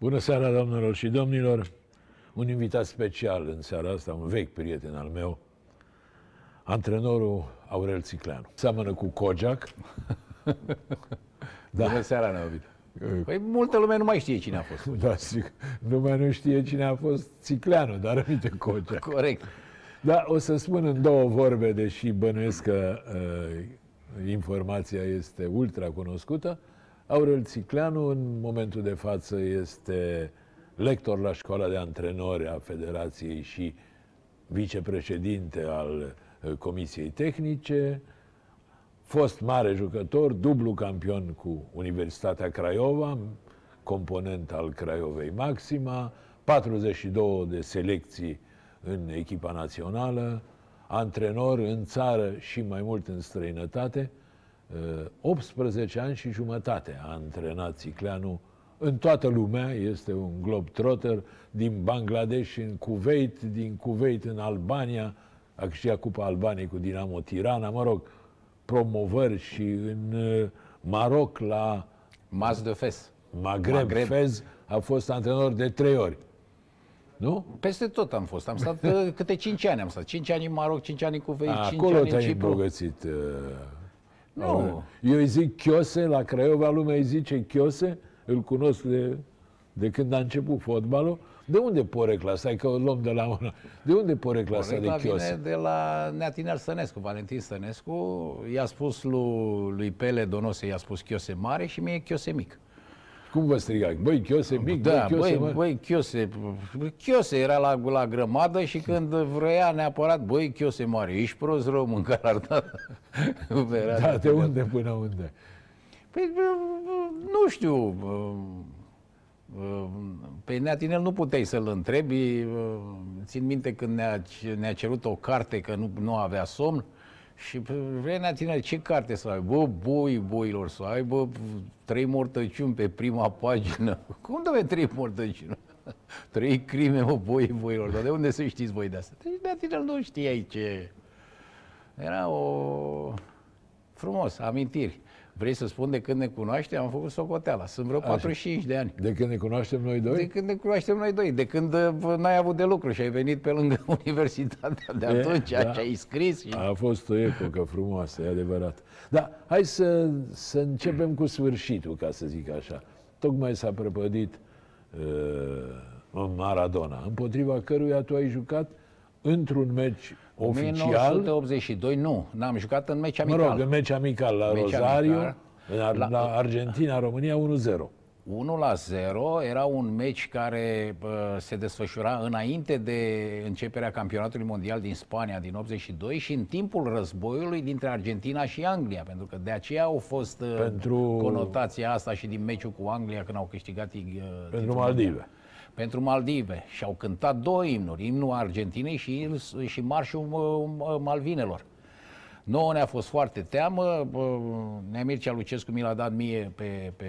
Bună seara, doamnelor și domnilor! Un invitat special în seara asta, un vechi prieten al meu, antrenorul Aurel Țicleanu. Seamănă cu Kojak. da. Bună seara, Neovid. Păi multă lume nu mai știe cine a fost. Da, zic, nu mai nu știe cine a fost Țicleanu, dar uite Kojak. Corect. Da, o să spun în două vorbe, deși bănuiesc că uh, informația este ultra cunoscută. Aurel Țicleanu, în momentul de față, este lector la școala de antrenori a Federației și vicepreședinte al uh, Comisiei Tehnice, fost mare jucător, dublu campion cu Universitatea Craiova, component al Craiovei Maxima, 42 de selecții în echipa națională, antrenor în țară și mai mult în străinătate, 18 uh, ani și jumătate a antrenat Țicleanu în toată lumea, este un globetrotter din Bangladesh în Kuwait, din Kuwait în Albania, a câștigat Cupa Albaniei cu Dinamo Tirana, mă rog, promovări și în uh, Maroc la Mas de Fez. Maghreb, Maghreb Fez a fost antrenor de trei ori. Nu? Peste tot am fost. Am stat uh, câte cinci ani am stat. Cinci ani în Maroc, cinci ani în Kuwait, cinci Acolo ani în Cipru. Acolo te-ai îmbogățit. Uh, nu. Eu îi zic Chiose, la Craiova lumea îi zice Chiose, îl cunosc de, de când a început fotbalul. De unde porecla asta? că o luăm de la una. De unde porecla asta de Chiose? vine de la Neatinel Stănescu, Valentin Stănescu. I-a spus lui, lui Pele Donose, i-a spus Chiose mare și mie Chiose mic. Cum vă striga? Băi, Chiose mic, da, băi, Chiose băi, băi, Chiose. Chiose era la, la grămadă și când vrea neapărat, băi, Chiose mare, ești prost rău mâncare ar da. da, de unde până unde? Păi, nu știu. Pe Neatinel nu puteai să-l întrebi. Țin minte când ne-a, ne-a cerut o carte că nu, nu avea somn. Și vremea tine, ce carte să ai? Bă, boi, boilor, să aibă trei mortăciuni pe prima pagină. Cum dă trei mortăciuni? trei crime, mă, boi, boilor. Dar de unde să știți voi de asta? Deci de tine nu știai ce... Era o... frumos, amintiri. Vrei să spun de când ne cunoaștem? Am făcut socoteala. Sunt vreo Așa. 45 de ani. De când ne cunoaștem noi doi? De când ne cunoaștem noi doi. De când uh, n-ai avut de lucru și ai venit pe lângă universitatea de atunci, e, da. și ai scris. Și... A fost o epocă frumoasă, e adevărat. Dar hai să, să începem cu sfârșitul, ca să zic așa. Tocmai s-a prăpădit uh, Maradona, împotriva căruia tu ai jucat într-un meci oficial. 1982, nu, n-am jucat în meci amical. Mă rog, în meci amical la meci Rosario, amical, la, la Argentina-România 1-0. 1 la 0 era un meci care uh, se desfășura înainte de începerea campionatului mondial din Spania din 82 și în timpul războiului dintre Argentina și Anglia, pentru că de aceea au fost uh, pentru... conotația asta și din meciul cu Anglia când au câștigat uh, Pentru Maldive. Mondial pentru Maldive și au cântat două imnuri, imnul Argentinei și, și marșul Malvinelor. Nouă ne-a fost foarte teamă, Nea Mircea Lucescu mi l-a dat mie pe, pe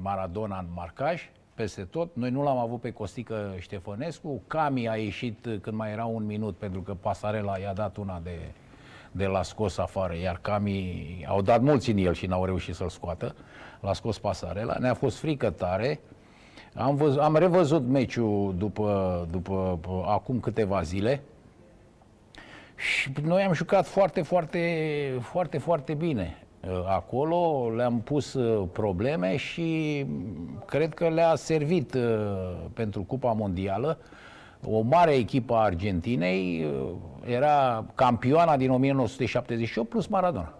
Maradona în marcaj, peste tot. Noi nu l-am avut pe Costică Ștefănescu, Cami a ieșit când mai era un minut pentru că Pasarela i-a dat una de, de la scos afară, iar Cami au dat mulți în el și n-au reușit să-l scoată. L-a scos Pasarela, ne-a fost frică tare, am, văz, am revăzut meciul după, după, după acum câteva zile și noi am jucat foarte, foarte, foarte, foarte bine. Uh, acolo le-am pus uh, probleme și cred că le-a servit uh, pentru Cupa Mondială. O mare echipă a Argentinei era campioana din 1978 plus Maradona.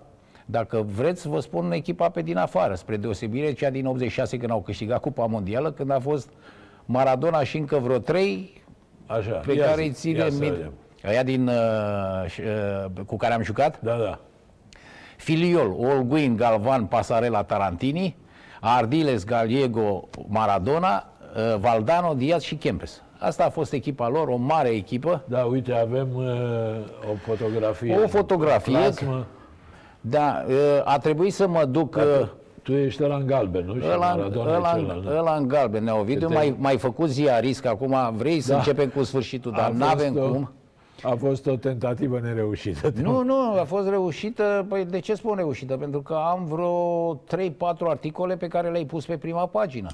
Dacă vreți, vă spun echipa pe din afară, spre deosebire cea din 86 când au câștigat Cupa Mondială, când a fost Maradona și încă vreo trei Așa, pe ia care îi ține mid... Aia din, uh, uh, cu care am jucat? Da, da. Filiol, Olguin, Galvan, Pasarela, Tarantini, Ardiles, Gallego, Maradona, uh, Valdano, Diaz și Kempes. Asta a fost echipa lor, o mare echipă. Da, uite, avem uh, o fotografie. O fotografie. Plasmă. Da, a trebuit să mă duc... Dar tu ești ăla în galben, nu? Și ăla, ăla, ăla în galben, Neovidiu, te... mai, mai făcut ziarist, că acum vrei să da. începem cu sfârșitul, dar nu avem o, cum. A fost o tentativă nereușită. Nu, nu, a fost reușită. Păi de ce spun reușită? Pentru că am vreo 3-4 articole pe care le-ai pus pe prima pagină.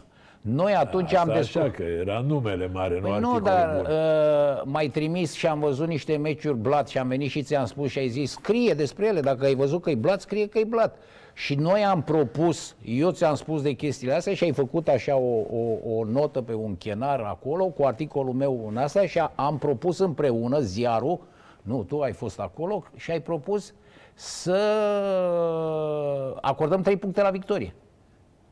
Noi atunci am Asta descoperit. așa, că era numele mare, nu Păi articolul nu, dar bun. uh, mai trimis și am văzut niște meciuri blat și am venit și ți-am spus și ai zis scrie despre ele, dacă ai văzut că e blat, scrie că e blat. Și noi am propus, eu ți-am spus de chestiile astea și ai făcut așa o, o, o notă pe un chenar acolo cu articolul meu în asta și a- am propus împreună ziarul, nu, tu ai fost acolo și ai propus să acordăm trei puncte la victorie.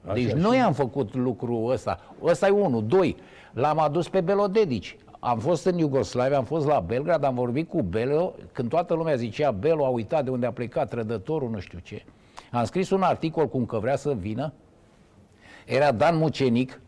Așa Deci și- noi am făcut lucrul ăsta. Ăsta e unul. Doi, l-am adus pe Belodedici. Am fost în Iugoslavia, am fost la Belgrad, am vorbit cu Belo, când toată lumea zicea Belo a uitat de unde a plecat, trădătorul, nu știu ce. Am scris un articol cum că vrea să vină. Era Dan Mucenic,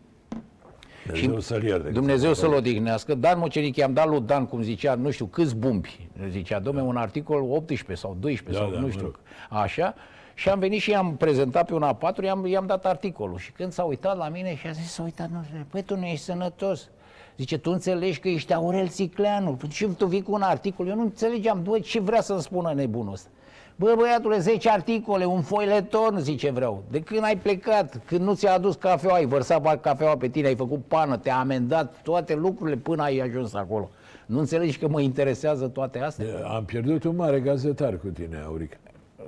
Dumnezeu să-l ierte. Dumnezeu să-l odihnească. Dan Mucenic, i-am dat lui Dan, cum zicea, nu știu, câți bumbi. Zicea, domne, un articol 18 sau 12 Da, sau da, nu mă știu. rog. Așa. Și am venit și i-am prezentat pe una A4, i-am, i-am dat articolul. Și când s-a uitat la mine și a zis, s-a uitat, nu știu, păi tu nu ești sănătos. Zice, tu înțelegi că ești Aurel Țicleanu și tu vii cu un articol. Eu nu înțelegeam, bă, ce vrea să-mi spună nebunul ăsta. Bă, băiatule, 10 articole, un foileton, zice vreau. De când ai plecat, când nu ți-a adus cafeaua, ai vărsat cafeaua pe tine, ai făcut pană, te-a amendat toate lucrurile până ai ajuns acolo. Nu înțelegi că mă interesează toate astea? Am pierdut un mare gazetar cu tine, Aurica.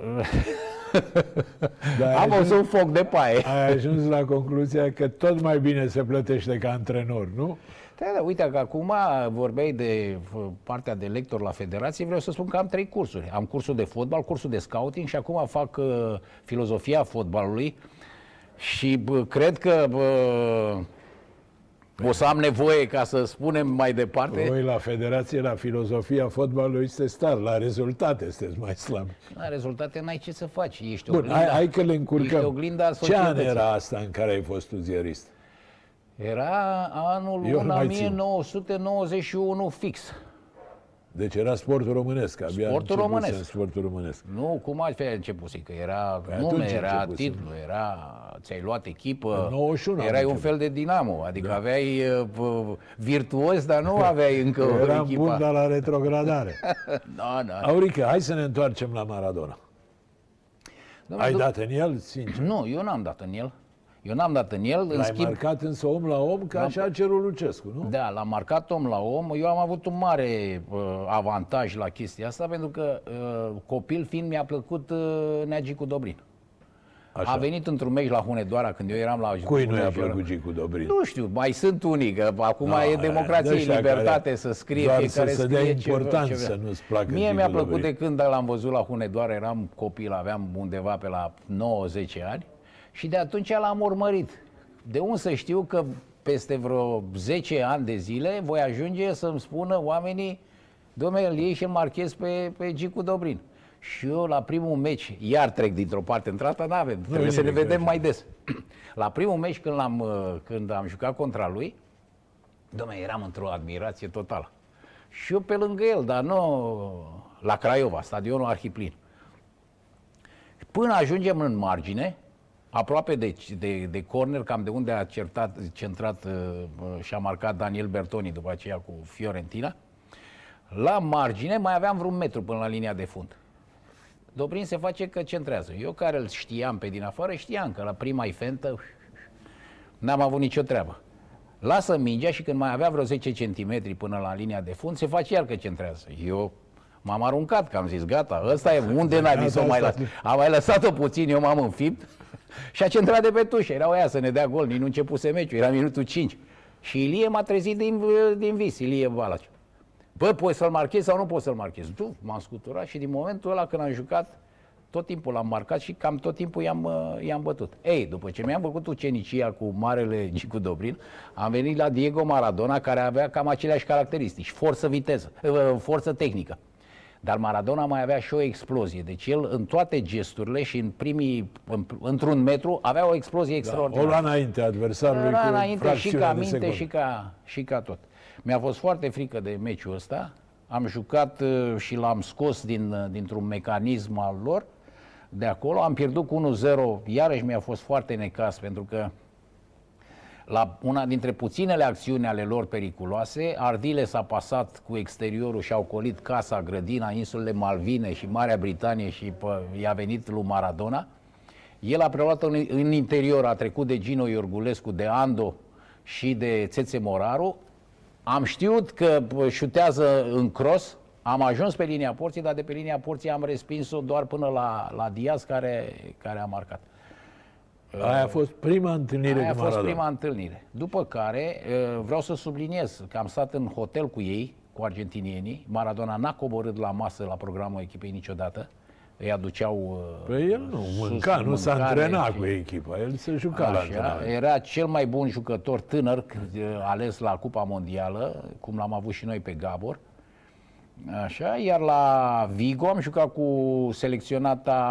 Dar ai Am ajuns, văzut un foc de paie. ai ajuns la concluzia că tot mai bine se plătește ca antrenor, nu? Da, da, uite că acum vorbeai de f- partea de lector la federație, vreau să spun că am trei cursuri. Am cursul de fotbal, cursul de scouting și acum fac uh, filozofia fotbalului și bă, cred că bă, o să am nevoie ca să spunem mai departe. Voi la Federație, la filozofia fotbalului, este star, la rezultate sunteți mai slabi. La rezultate n-ai ce să faci, ești Bun, oglinda, hai, hai că le ești încurcăm. oglinda Ce an societății. era asta în care ai fost tu ziarist? Era anul Eu nu mai țin. 1991 fix. Deci era sportul românesc, abia Sportul începuse românesc. în sportul românesc. Nu, cum ai fi început? Că era Păi nume, atunci era începuse. titlu, era, ți-ai luat echipă, În 91 am erai un început. fel de dinamo, adică aveai uh, v- virtuos, dar nu aveai încă o Eram echipă. bun, dar la retrogradare. Da, da. Aurica, hai să ne întoarcem la Maradona. Dom'le, Ai du- dat în el, sincer. Nu, eu n-am dat în el. Eu n-am dat în el, în L-ai schimb, marcat însă om la om, ca așa a cerut Lucescu, nu? da, l-am marcat om la om. Eu am avut un mare uh, avantaj la chestia asta, pentru că uh, copil fiind mi-a plăcut uh, Neagicu Dobrin. Așa. A venit într-un meci la Hunedoara când eu eram la Cui nu i-a Hunedoara. plăcut Gicu Dobrin? Nu știu, mai sunt unii, că acum Da, e aia, democrație, de-ăștia e libertate care să scrie doar fiecare să se dea scrie ce vrea- importanță ce vrea. să nu-ți placă Mie mi-a Gicu plăcut Dobrin. de când l-am văzut la Hunedoara, eram copil, aveam undeva pe la 9-10 ani și de atunci l-am urmărit. De unde să știu că peste vreo 10 ani de zile voi ajunge să-mi spună oamenii Dom'le, îl iei și îl marchez pe, pe Gicu Dobrin. Și eu la primul meci, iar trec dintr-o parte într-alta, n-avem, trebuie să ne nimic, vedem așa. mai des. La primul meci când, l-am, uh, când am jucat contra lui, Dom'le, eram într-o admirație totală. Și eu pe lângă el, dar nu la Craiova, stadionul Arhiplin. Până ajungem în margine, aproape de, de, de corner, cam de unde a certat, centrat uh, uh, și a marcat Daniel Bertoni după aceea cu Fiorentina, la margine mai aveam vreun metru până la linia de fund. Dobrin se face că centrează. Eu care îl știam pe din afară, știam că la prima fentă n-am avut nicio treabă. Lasă mingea și când mai avea vreo 10 cm până la linia de fund, se face iar că centrează. Eu m-am aruncat, că am zis, gata, ăsta e, unde n-ai zis să o mai las? Am mai lăsat-o puțin, eu m-am înfipt și a centrat de pe tușă. Era aia să ne dea gol, nici nu începuse meciul, era minutul 5. Și Ilie m-a trezit din, din vis, Ilie Balaci. Bă, poți să-l marchezi sau nu poți să-l marchezi? Tu, m-am scuturat și din momentul ăla când am jucat, tot timpul l-am marcat și cam tot timpul i-am, uh, i-am bătut. Ei, după ce mi-am făcut ucenicia cu marele Gicu Dobrin, am venit la Diego Maradona, care avea cam aceleași caracteristici, forță viteză, uh, forță tehnică. Dar Maradona mai avea și o explozie. Deci el în toate gesturile și în primii, în, într-un metru, avea o explozie O extraordinară. lua înainte adversarului Era cu înainte și fracțiunea ca de minte secundă. și ca, și ca tot. Mi-a fost foarte frică de meciul ăsta. Am jucat uh, și l-am scos din, uh, dintr-un mecanism al lor de acolo. Am pierdut cu 1-0. Iarăși mi-a fost foarte necas pentru că la una dintre puținele acțiuni ale lor periculoase, Ardile s-a pasat cu exteriorul și au colit casa, grădina, insulele Malvine și Marea Britanie și pă, i-a venit lui Maradona. El a preluat în, în interior, a trecut de Gino Iorgulescu, de Ando, și de Țețe Moraru. Am știut că bă, șutează în cross, am ajuns pe linia porții, dar de pe linia porții am respins-o doar până la, la Diaz care, care a marcat. Aia a fost prima întâlnire Aia a cu fost Maradona. prima întâlnire. După care uh, vreau să subliniez că am stat în hotel cu ei, cu argentinienii. Maradona n-a coborât la masă la programul echipei niciodată. Îi aduceau uh, Păi el nu sus mânca, cu nu s-a mâncare antrenat și- cu echipa, el se juca la Așa, antrenament. era cel mai bun jucător tânăr c- ales la Cupa Mondială, cum l-am avut și noi pe Gabor. Așa, iar la Vigo am jucat cu selecționata,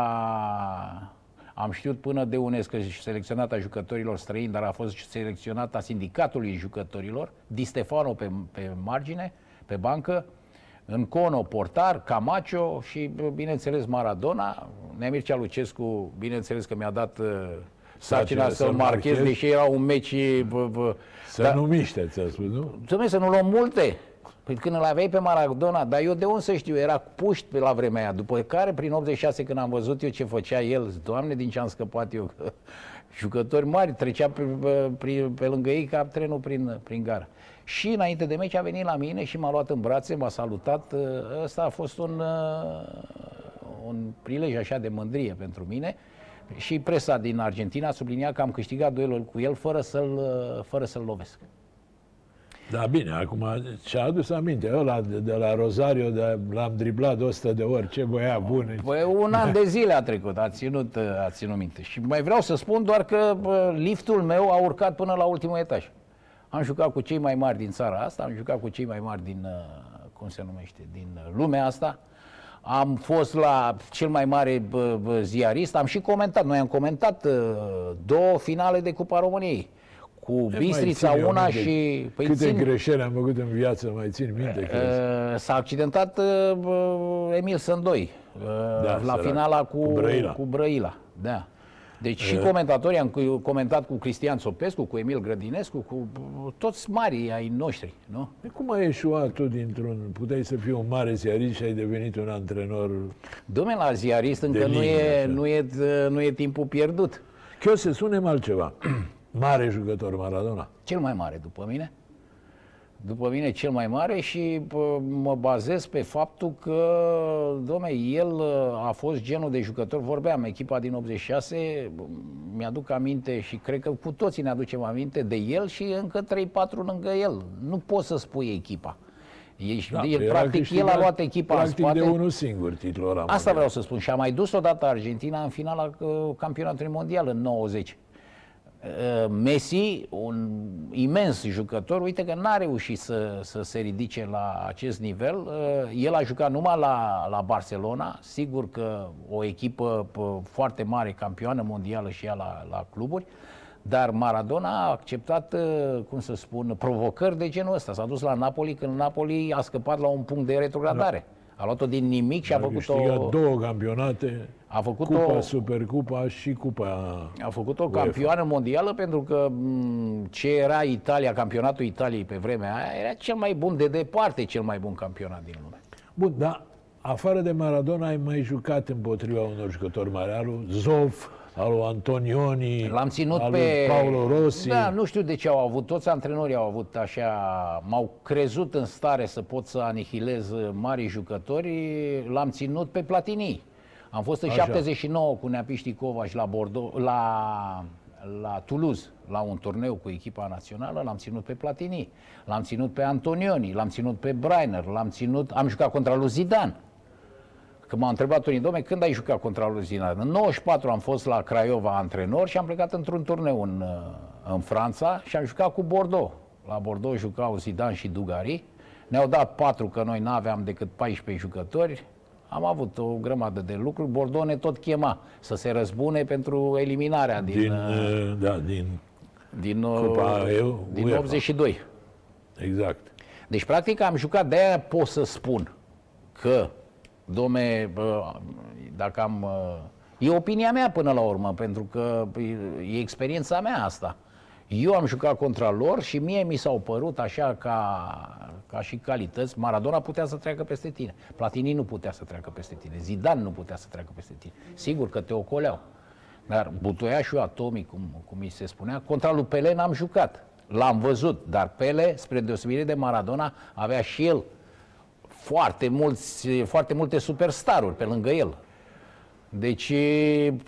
am știut până de UNESCO și selecționata jucătorilor străini, dar a fost selecționata sindicatului jucătorilor, Di Stefano pe, pe margine, pe bancă, în Cono, portar, Camacho și, bineînțeles, Maradona. Neamircea Lucescu, bineînțeles că mi-a dat uh, sarcina Sarcina să-l să-l marchez, marchezi. deși era un meci... Bă, bă, Să dar- nu miște, ți-a spus, nu? Dom'le, să nu luăm multe. Păi când îl aveai pe Maradona, dar eu de unde să știu, era puști pe la vremea aia. După care, prin 86, când am văzut eu ce făcea el, zic, Doamne, din ce am scăpat eu, că jucători mari, trecea pe, pe, pe, pe lângă ei ca trenul prin, prin gară. Și înainte de meci a venit la mine și m-a luat în brațe, m-a salutat. Ăsta a fost un, uh, un prilej așa de mândrie pentru mine. Și presa din Argentina a subliniat că am câștigat duelul cu el fără să-l, uh, fără să-l lovesc. Da, bine, acum și-a adus aminte, ăla de, de la Rosario, de, l-am driblat de 100 de ori, ce băia bun. Păi un an de zile a trecut, a ținut, a ținut minte. Și mai vreau să spun doar că bă, liftul meu a urcat până la ultimul etaj. Am jucat cu cei mai mari din țara asta, am jucat cu cei mai mari din, uh, cum se numește, din uh, lumea asta. Am fost la cel mai mare bă, bă, ziarist, am și comentat. Noi am comentat uh, două finale de Cupa României. Cu Ce Bistrița mai țin eu una minte? și... Câte țin- greșeli am făcut în viață, mai țin minte. crezi? Uh, S-a accidentat uh, bă, Emil Sândoi uh, Da, la sărac. finala cu, Cu Brăila. cu Brăila. Da. Deci și comentatorii am cu- comentat cu Cristian Sopescu, cu Emil Grădinescu, cu bă, toți marii ai noștri, nu? De cum ai ieșuat tu dintr-un... Puteai să fii un mare ziarist și ai devenit un antrenor... Dom'le, la ziarist încă nu linie, e, așa. nu, e, nu e timpul pierdut. Că să spunem altceva. Mare jucător Maradona. Cel mai mare după mine. După mine cel mai mare și pă, mă bazez pe faptul că, domne, el uh, a fost genul de jucător, vorbeam, echipa din 86, mi-aduc aminte și cred că cu toții ne aducem aminte de el și încă 3-4 lângă el. Nu poți să spui echipa. Ești, Da, el, era practic, el câștigat a luat echipa în practic spate. de unul singur titlul ăla. Asta mondial. vreau să spun. Și a mai dus odată Argentina în finala uh, campionatului mondial în 90. Uh, Messi, un imens jucător, uite că n-a reușit să, să se ridice la acest nivel. Uh, El a jucat numai la, la Barcelona, sigur că o echipă pă, foarte mare, campioană mondială și ea la, la cluburi, dar Maradona a acceptat, uh, cum să spun, provocări de genul ăsta. S-a dus la Napoli când Napoli a scăpat la un punct de retrogradare. A luat-o din nimic și a A făcut câștigat o... două campionate, A făcut Cupa, o, Supercupa și Cupa... a făcut o UEFA. campioană mondială pentru că m, ce era Italia, campionatul Italiei pe vremea aia, era cel mai bun, de departe cel mai bun campionat din lume. Bun, dar afară de Maradona ai mai jucat împotriva unor jucători mari, al lui Zof, al lui Antonioni, L-am ținut al pe... lui Paolo Rossi. Da, nu știu de ce au avut, toți antrenorii au avut așa, m-au crezut în stare să pot să anihilez mari jucători, l-am ținut pe Platini. Am fost în Așa. 79 cu Neapiști Covaș la Bordeaux, la, la Toulouse, la un turneu cu echipa națională, l-am ținut pe Platini, l-am ținut pe Antonioni, l-am ținut pe Brainer, l-am ținut, am jucat contra lui Zidane. Că m-a întrebat unii, domne, când ai jucat contra lui Zidane? În 94 am fost la Craiova antrenor și am plecat într-un turneu în, uh, în Franța și am jucat cu Bordeaux. La Bordeaux jucau Zidane și Dugari. Ne-au dat patru, că noi n-aveam decât 14 jucători. Am avut o grămadă de lucruri. Bordeaux ne tot chema să se răzbune pentru eliminarea din, din, uh, uh, da, din, din, uh, Cupa EU, din UEFA. 82. exact. Deci, practic, am jucat, de-aia pot să spun că, domne, bă, dacă am... uh, E opinia mea până la urmă, pentru că e experiența mea asta. Eu am jucat contra lor și mie mi s-au părut așa ca, ca și calități. Maradona putea să treacă peste tine. Platini nu putea să treacă peste tine. Zidane nu putea să treacă peste tine. Sigur că te ocoleau. Dar butoiașul atomic, cum, cum mi se spunea, contra lui Pelé n-am jucat. L-am văzut, dar Pele, spre deosebire de Maradona, avea și el foarte, mulți, foarte multe superstaruri pe lângă el. Deci,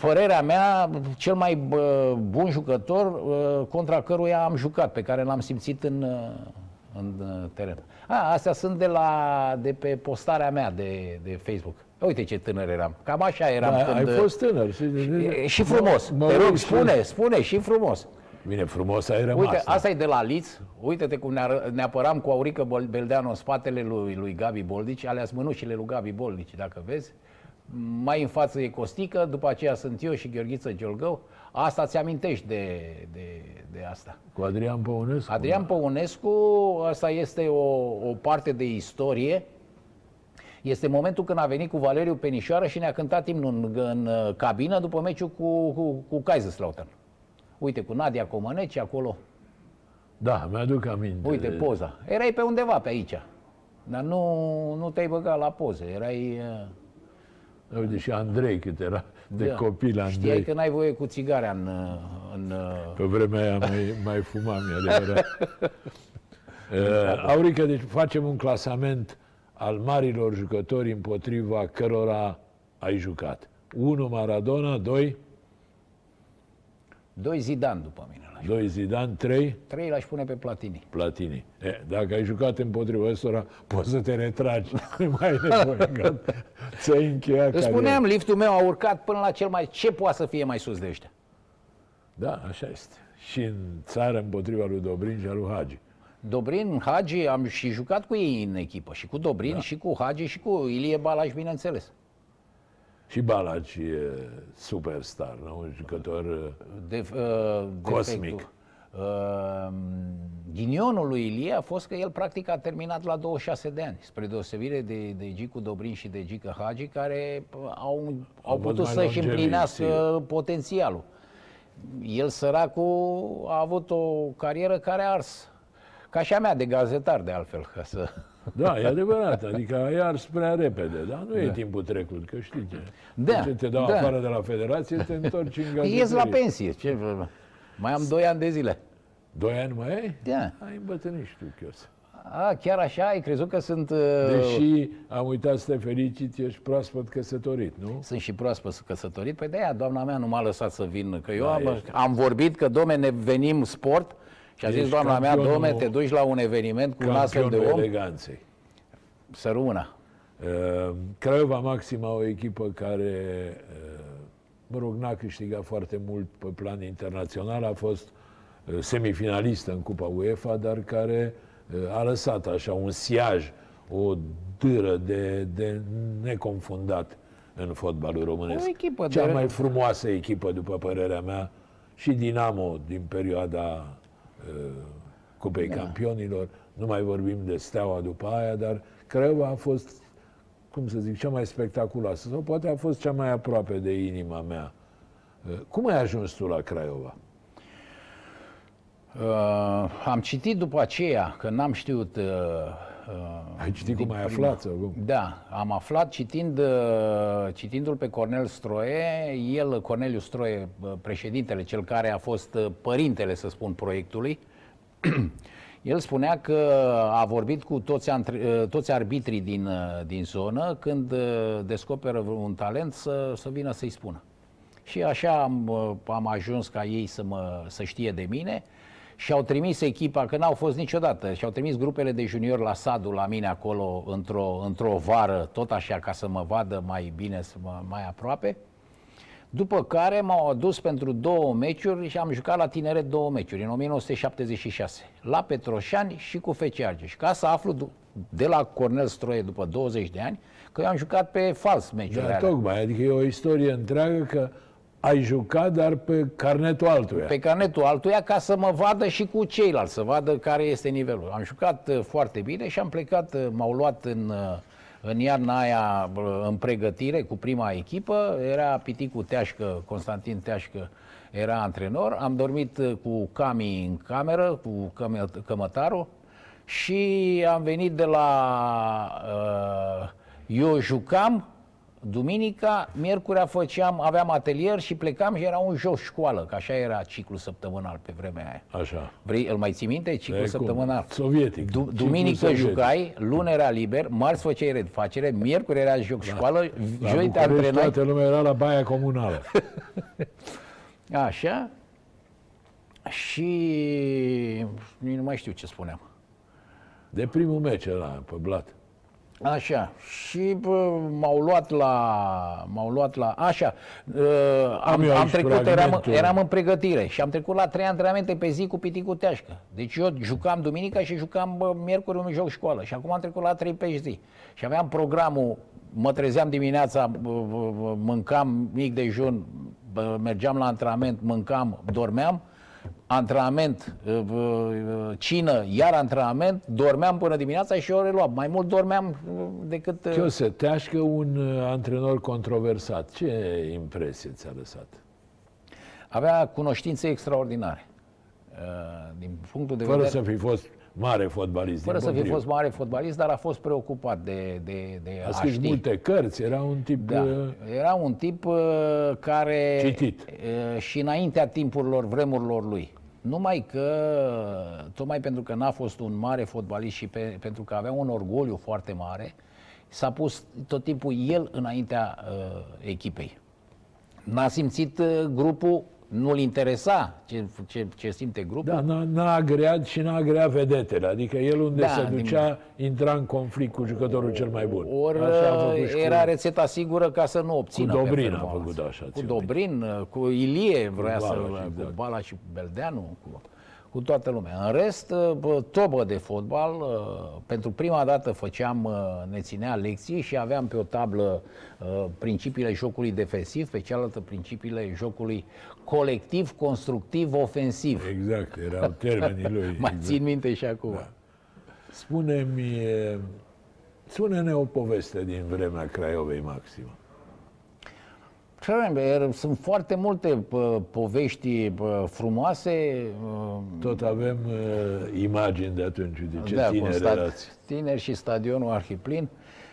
părerea mea, cel mai bă, bun jucător uh, contra căruia am jucat, pe care l-am simțit în, uh, în uh, teren. A, astea sunt de, la, de pe postarea mea de, de Facebook. Uite ce tânăr eram. Cam așa eram Da, când... ai fost tânăr. Și, E, și frumos. Mă- mă Te uit rog, și- spune, spune și frumos. Bine, frumos ai rămas. Uite, asta e de la Liț. Uite-te cum ne, ară- ne apăram cu Aurică Bol- Beldeanu în spatele lui, lui Gabi Boldici, alea sunt mânușile lui Gabi Boldici, dacă vezi. Mai în față e Costică, după aceea sunt eu și Gheorghiță Giolgău. Asta ți amintești de, de, de asta. Cu Adrian Păunescu. Adrian Păunescu, asta este o, o parte de istorie. Este momentul când a venit cu Valeriu Penișoară și ne-a cântat imnul în, în uh, cabină după meciul cu, cu, cu Kaiserslautern. Uite, cu Nadia Comăneci acolo. Da, mi-aduc aminte. Uite, poza. Erai pe undeva pe aici. Dar nu, nu te-ai băgat la poze. Erai... uh, Uite, și Andrei, cât era de da. copil Andrei. Știai că n-ai voie cu țigarea în... uh, în uh, Pe vremea aia mai, mai fumam, e adevărat. uh, Aurică, deci facem un clasament al marilor jucători împotriva cărora ai jucat. 1 Maradona, 2, doi Zidane după mine. l-aș- 2 Zidane, 3 Trei l-aș pune pe Platini. Platini. E, dacă ai jucat împotriva ăstora, poți să te retragi. Nu mai ai nevoie. gata. Ți-ai încheiat Îți cariera. spuneam, liftul meu a urcat până la cel mai... Ce poate să fie mai sus de ăștia? Da, așa este. Și în țară împotriva lui Dobrin și a lui Hagi. Dobrin, Hagi, am și jucat cu ei în echipă. Și cu Dobrin, da. și cu Hagi, și cu Ilie Balaș, bineînțeles. Și Balaci e superstar, nu? un jucător uh, De, uh, Cosmic. defectul. Uh, ghinionul lui Ilie a fost că el practic a terminat la 26 de ani, spre deosebire de, de Gicu Dobrin și de Gică Hagi, care uh, au, au fost putut mai să-și longevi, împlinească sigur. potențialul. El, săracul, a avut o carieră care a ars. Ca și a mea de gazetar, de altfel, ca să... Da, e adevărat, adică ai ars prea repede, dar nu e timpul trecut, că știi ce. Da, ce te dau da. afară de la federație, te întorci în gazeterie. Ies la pensie. Ce... Mai am 2 ani de zile. Doi ani mai ai? Da. Ai îmbătrânit, știu chios. A, chiar așa? Ai crezut că sunt... uh, Deși am uitat să te felicit, ești proaspăt căsătorit, nu? Sunt și proaspăt căsătorit. Păi de-aia doamna mea nu m-a lăsat să vin. Că eu Da, am, ești. am vorbit că, domne, ne venim sport și a zis Ești doamna mea, campionul- domne, te duci la un eveniment cu un astfel de Campionul om, eleganței. să rămână. Uh, Craiova Maxima, o echipă care, uh, mă rog, n-a câștigat foarte mult pe plan internațional, a fost uh, semifinalistă în Cupa UEFA, dar care uh, a lăsat așa un siaj, o dâră de, de neconfundat în fotbalul românesc. O echipă Cea de- mai frumoasă echipă, după părerea mea, și Dinamo din perioada uh, Cupei Campionilor. Nu mai vorbim de Steaua după aia, dar Craiova a fost, cum să zic, cea mai spectaculoasă sau poate a fost cea mai aproape de inima mea. Uh, Cum ai ajuns tu la Craiova? Uh, am citit după aceea, că n-am știut... Uh, uh, Ai citit din cum ai prima- aflat sau cum? Da, am aflat citind, uh, citindu-l pe Cornel Stroie, el, Corneliu Stroie, uh, președintele, cel care a fost uh, părintele, să spun, proiectului, el spunea că a vorbit cu toți, antre, uh, toți arbitrii din, uh, din zonă când uh, descoperă un talent să, să vină să-i spună. Și așa am, uh, am ajuns ca ei să, mă, să știe de mine și au trimis echipa, că n-au fost niciodată, și au trimis grupele de juniori la Sadu, la mine acolo, într-o, într-o vară, tot așa, ca să mă vadă mai bine, să mă, mai aproape. După care m-au adus pentru două meciuri și am jucat la tineret două meciuri, în 1976, la Petroșani și cu FC Argeș. Ca să aflu du- de la Cornel Stroie după 20 de ani că eu am jucat pe fals meciurile Da, alea. tocmai, adică e o istorie întreagă că ai jucat, dar pe carnetul altuia. pe carnetul altuia ca să mă vadă și cu ceilalți, să vadă care este nivelul. Am jucat uh, foarte bine și am plecat, uh, m-au luat în, uh, în iarna aia uh, în pregătire cu prima echipă, era Piticu Teașcă, Constantin Teașcă era antrenor, am dormit uh, cu Cami în cameră, cu cămă- cămătarul și am venit de la... Uh, eu jucam Duminica, miercurea făceam, aveam atelier și plecam și era un joc școală, că așa era ciclul săptămânal pe vremea aia. Așa. Vrei, îl mai ții minte? Ciclul E cum? săptămânal. Sovietic. Du- Ciclul duminică sovietic. jucai, luni era liber, marți făceai redfacere, miercuri era joc școală, La joi te București antrenai. toată lumea era la baia comunală. Așa. Și nici nu mai știu ce spuneam. De primul meci ăla, pe blat. Așa. Și bă, m-au luat la... M-au luat la... Așa. Uh, am, eu am aici trecut, eram, fragmentul. eram în pregătire și am trecut la trei antrenamente pe zi cu Piticu Teașcă. Deci eu jucam duminica și jucam bă, miercuri un joc școală. Și acum am trecut la trei pe zi. Și aveam programul, mă trezeam dimineața, bă, bă, bă, mâncam mic dejun, bă, mergeam la antrenament, mâncam, dormeam, antrenament, uh, uh, cină, iar antrenament, dormeam până dimineața și eu reluam. Mai mult dormeam uh, decât... uh, Chiose, Teașcă, un uh, antrenor controversat. Ce impresie ți-a lăsat? Avea cunoștințe extraordinare. Uh, Din punctul de Fără vedere... să fi fost mare fotbalist. fără din să fi potrivă. fost mare fotbalist, dar a fost preocupat de, de, de A a scris ști. multe cărți, era un tip... Da. uh, Era un tip uh, care... Citit. uh, Și înaintea timpurilor, vremurilor lui. Numai că, tocmai pentru că n-a fost un mare fotbalist și pe, pentru că avea un orgoliu foarte mare, s-a pus tot timpul el înaintea uh, echipei. N-a simțit uh, grupul, nu-l interesa ce, ce, ce simte grupul. Da, n-a, n-a agreat și n-a agreat vedetele. Adică el unde Da, se din- ducea, intra în conflict cu jucătorul cel mai bun. Ori Așa a făcut și cu- era rețeta sigură ca să nu obțină Cu Dobrin a performanță. făcut așa, Cu țin Dobrin, cu Ilie vrea Cu să... Bala și, cu exact. Bala și Beldeanu, cu, cu toată lumea. În rest, bă, tobă de fotbal. uh, Pentru prima dată făceam, uh, ne ținea lecții și aveam pe o tablă uh, principiile jocului defensiv, pe cealaltă principiile jocului colectiv, constructiv, ofensiv. Exact, erau termenii lui. Mai exact. țin minte și acum. Spune-mi, e, spune-ne o poveste din vremea Craiovei Maximă. Trember, Sunt foarte multe pă, povești pă, frumoase. uh, Tot avem uh, imagini de atunci, uite ce da, tineri cu sta- erați. tineri și stadionul Arhiplin.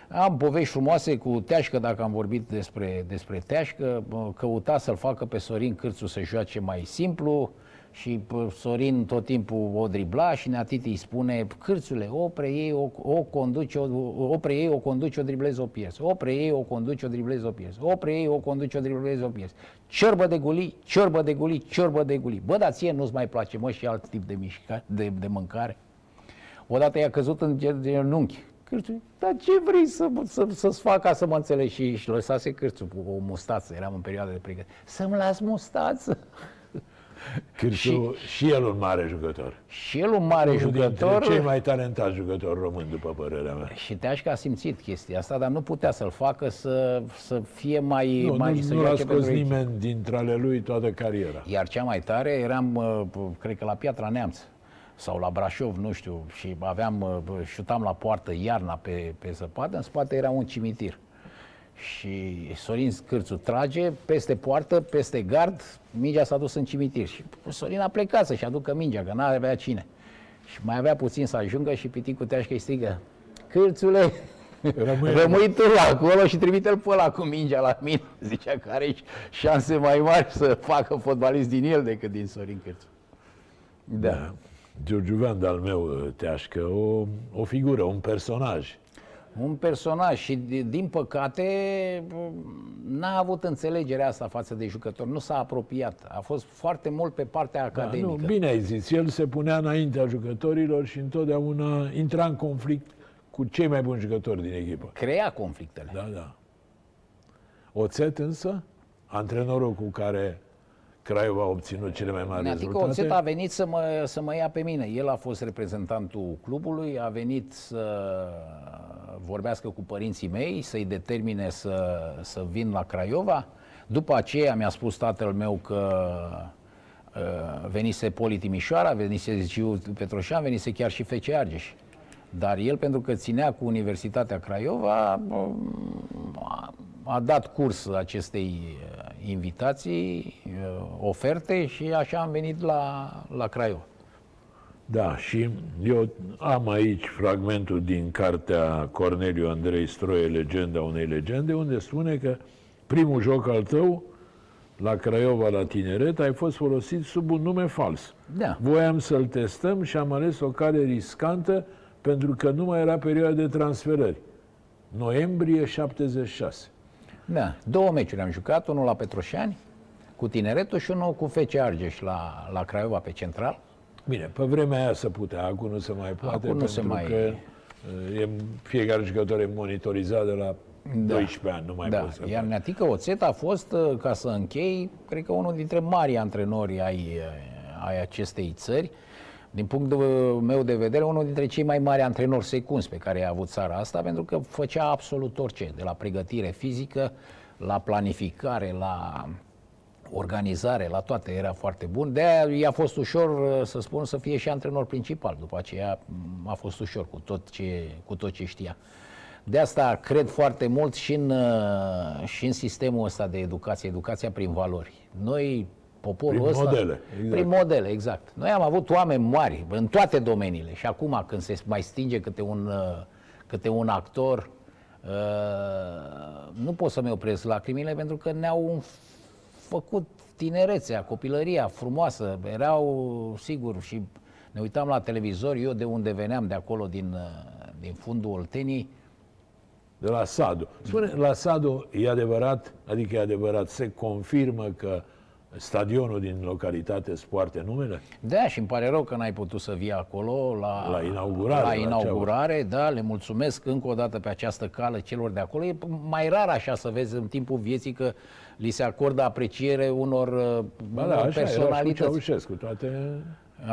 Am povești frumoase cu Teașcă, dacă am vorbit despre, despre Teașcă. Bă, Căuta să-l facă pe Sorin Cârțu să joace mai simplu și pă, Sorin tot timpul o dribla și Neatiti îi spune Cârțule, o preiei, o, o conduci, o, o preiei, o conduci, o driblezi, o pierzi. O preiei, o conduci, o driblezi, o pierzi. O preiei, o conduci, o driblezi, o pierzi. Ciorbă de guli, ciorbă de guli, ciorbă de guli. Bă, dar ție nu-ți mai place, mă, și alt tip de mișcare, de, de mâncare? Odată i-a căzut în ger- genunchi. Cârțul, dar ce vrei să, să, să-ți fac ca să mă înțelegi? Și își lăsase cârțul cu o mustață, eram în perioada de pregătire. Să-mi las mustață. Cârțu, și, și el un mare jucător. Și el un mare Unul jucător. dintre cei mai talentați jucători români, după părerea mea. Și Teașca a simțit chestia asta, dar nu putea să-l facă să, să fie mai... Nu, mai nu, să nu l-a joace scos pentru echipă. nimeni dintre ale lui toată cariera. Iar cea mai tare eram, uh, p- cred că la Piatra Neamț sau la Brașov, nu știu, și aveam, uh, șutam la poartă iarna pe, pe zăpadă, în spate era un cimitir. Și Sorin Scârțu trage peste poartă, peste gard, mingea s-a dus în cimitir. Și Sorin a plecat să-și aducă mingea, că n-avea cine. Și mai avea puțin să ajungă și Piticul Teașcă îi strigă, Cârțule, Rămâi- rămâi tu acolo și trimite-l pe ăla cu mingea la mine. Zicea că are șanse mai mari să facă fotbalist din el decât din Sorin Cârțu. Da. Giurgiuvean de-al meu, Teașcă, o, o figură, un personaj. Un personaj și, de- din păcate, n-a avut înțelegerea asta față de jucători. Nu s-a apropiat. A fost foarte mult pe partea Da, academică. nu, bine ai zis, el se punea înaintea jucătorilor și întotdeauna intra în conflict cu cei mai buni jucători din echipă. Crea conflictele. Da, da. Oțet însă, antrenorul cu care Craiova a obținut cele mai mari Neatică rezultate. Oțet a venit să mă, să mă ia pe mine. El a fost reprezentantul clubului, a venit să vorbească cu părinții mei, să-i determine să, să vin la Craiova. După aceea mi-a spus tatăl meu că uh, venise Poli Timișoara, venise Giu Petroșan, venise chiar și FC Argeș. Dar el, pentru că ținea cu Universitatea Craiova, a, a dat curs acestei uh, invitații, uh, oferte și așa am venit la, la Craiova. Da, și eu am aici fragmentul din cartea Corneliu Andrei Stroie, Legenda unei legende, unde spune că primul joc al tău la Craiova, la tineret, ai fost folosit sub un nume fals. Da. Voiam să-l testăm și am ales o cale riscantă pentru că nu mai era perioada de transferări. Noiembrie 76. Da, două meciuri am jucat, unul la Petroșani cu tineretul și unul cu FC Argeș la, la Craiova pe central. Bine, pe vremea aia se putea, acum nu se mai poate, Acum nu pentru se mai- că e, fiecare jucător e monitorizat de la Da. 12 ani, nu mai Da, poți să iar faci. Neatică Oțet a fost, uh, ca să închei, cred că unul dintre mari antrenori ai, uh, ai acestei țări. Din punctul meu de vedere, unul dintre cei mai mari antrenori secunzi pe care i-a avut țara asta, pentru că făcea absolut orice, de la pregătire fizică, la planificare, la organizare, la toate, era foarte bun. De aia i-a fost ușor, uh, să spun, să fie și antrenor principal. După aceea m, a fost ușor cu tot ce, cu tot ce știa. De asta cred foarte mult și în, uh, și în sistemul ăsta de educație, educația prin valori. Noi, poporul Prin ăsta... modele, exact. Prin modele, exact. Noi am avut oameni mari în toate domeniile și acum când se mai stinge câte un, uh, câte un actor, uh, nu pot să-mi opresc lacrimile pentru că ne-au făcut tinerețea, copilăria frumoasă. Erau, sigur, și ne uitam la televizor, eu de unde veneam, de acolo, din, uh, din fundul Oltenii, De la Sadu. Spune, la Sadu e adevărat, adică e adevărat, se confirmă că stadionul din localitate îți poarte numele? Da, și îmi pare rău că n-ai putut să vii acolo la, La inaugurare, La la inaugurare, da, le mulțumesc încă o dată pe această cale celor de acolo. E mai rar așa să vezi în timpul vieții că li se acordă apreciere unor, uh, Ba unor da, așa era și cu personalități. Ceaușescu, toate...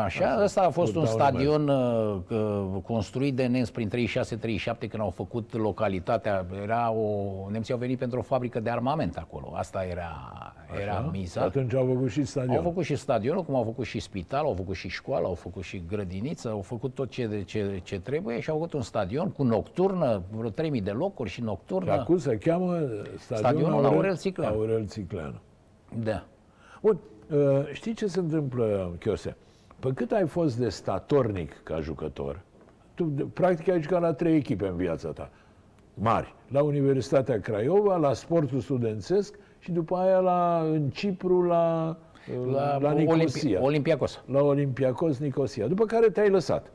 Așa, ăsta a fost Tot un dau stadion uh, că- construit de nemți prin 36-37 când au făcut localitatea. Era o, nemții au venit pentru o fabrică de armament acolo. Asta era, era Și miza. atunci au făcut și stadion. Au făcut și stadionul, cum au făcut și spital, au făcut și școală, au făcut și grădiniță, au făcut tot ce, ce, ce trebuie și au făcut un stadion cu nocturnă, vreo 3000 de locuri și Și nocturnă. acum se cheamă stadionul, Stadionul Aurel Țicleanu. Aurel Țicleanu. Da. Bun, uh, știi ce se întâmplă, Chiose? Pe cât ai fost de statornic ca jucător, tu de- practic ai jucat la trei echipe în viața ta, mari. La Universitatea Craiova, la sportul studențesc și după aia la, în Cipru, la, uh, la, la Nicosia. Olimpi- Olimpiakos. la Olympiacos Nicosia, după care te-ai lăsat.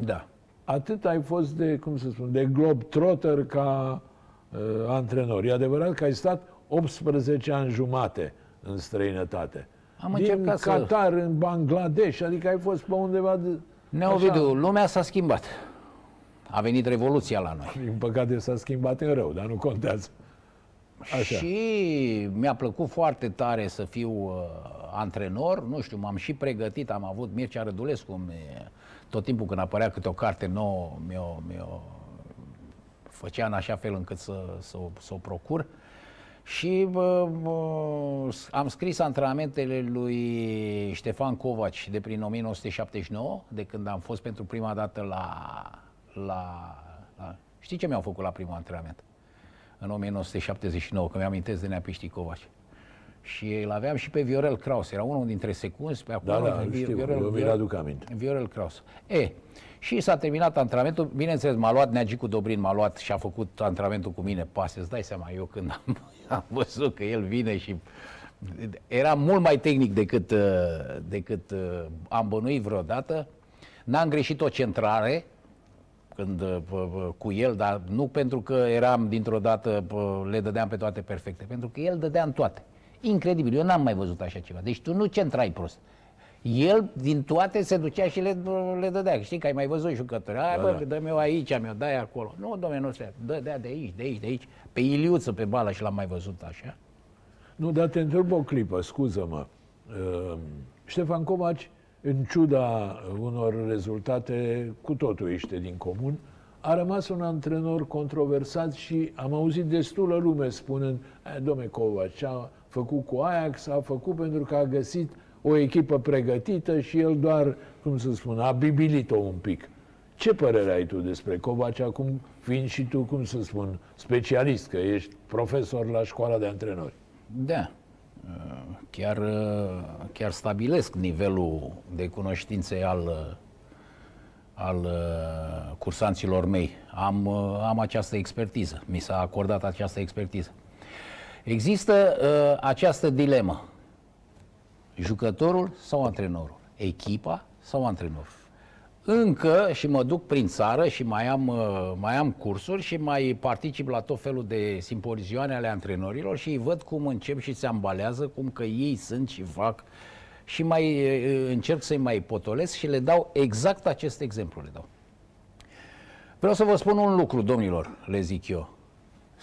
Da. Atât ai fost de, cum să spun, de globetrotter ca uh, antrenor. E adevărat că ai stat 18 ani jumate în străinătate. Am Din încercat să- Qatar, în Bangladesh, adică ai fost pe undeva de... Neovidiu, lumea s-a schimbat. A venit revoluția la noi. Din păcate s-a schimbat în rău, dar nu contează. Așa. Și mi-a plăcut foarte tare să fiu uh, antrenor, nu știu, m-am și pregătit, am avut Mircea Rădulescu, mi- tot timpul când apărea câte o carte nouă, mi-o, mi-o făcea în așa fel încât să, să, o, să o procur. Și bă, bă, am scris antrenamentele lui Ștefan Covaci de prin 1979, de când am fost pentru prima dată la, la, la... Știi ce mi-au făcut la primul antrenament? În 1979, că mi-amintesc de Neapiștii Covaci. Și îl aveam și pe Viorel Kraus, era unul dintre secunzi pe acolo. Da, da, îl Vi- știu, eu mi-l aduc aminte. Viorel Kraus. E, și s-a terminat antrenamentul, bineînțeles, m-a luat Neagicu Dobrin, m-a luat și a făcut antrenamentul cu mine pase. Îți dai seama, eu când am, am văzut că el vine și era mult mai tehnic decât, uh, decât uh, am bănuit vreodată. N-am greșit o centrare, când, uh, pă, pă, cu el, dar nu pentru că eram dintr-o dată, pă, le dădeam pe toate perfecte, pentru că el dădea în toate. Incredibil, eu n-am mai văzut așa ceva. Deci tu nu centrai prost. El, din toate, se ducea și le, le dădea. Știi că ai mai văzut jucători. Hai, Da, bă, da. dă-mi eu aici, mi-o dai acolo. Nu, domnule, nu se dădea de aici, de aici, de aici. Pe Iliuță, pe bală și l-am mai văzut așa. Nu, dar te întreb o clipă, scuză-mă. Uh, Ștefan Covaci, în ciuda unor rezultate cu totul ieșite din comun, a rămas un antrenor controversat și am auzit destulă lume spunând, "E, domne Covaci, ce a făcut cu Ajax, a făcut pentru că a găsit o echipă pregătită și el doar, cum să spun, a bibilit-o un pic. Ce părere ai tu despre Covaci acum, fiind și tu, cum să spun, specialist, că ești profesor la școala de antrenori? Da. Uh, Chiar, uh, chiar stabilesc nivelul de cunoștințe al, uh, al uh, cursanților mei. Am, uh, am această expertiză, mi s-a acordat această expertiză. Există uh, această dilemă. Jucătorul sau antrenorul? Echipa sau antrenorul? Încă și mă duc prin țară și mai am, uh, mai am cursuri și mai particip la tot felul de simpozioane ale antrenorilor și îi văd cum încep și se ambalează, cum că ei sunt și fac și mai uh, încerc să-i mai potolesc și le dau exact acest exemplu. Le dau. Vreau să vă spun un lucru, domnilor, le zic eu.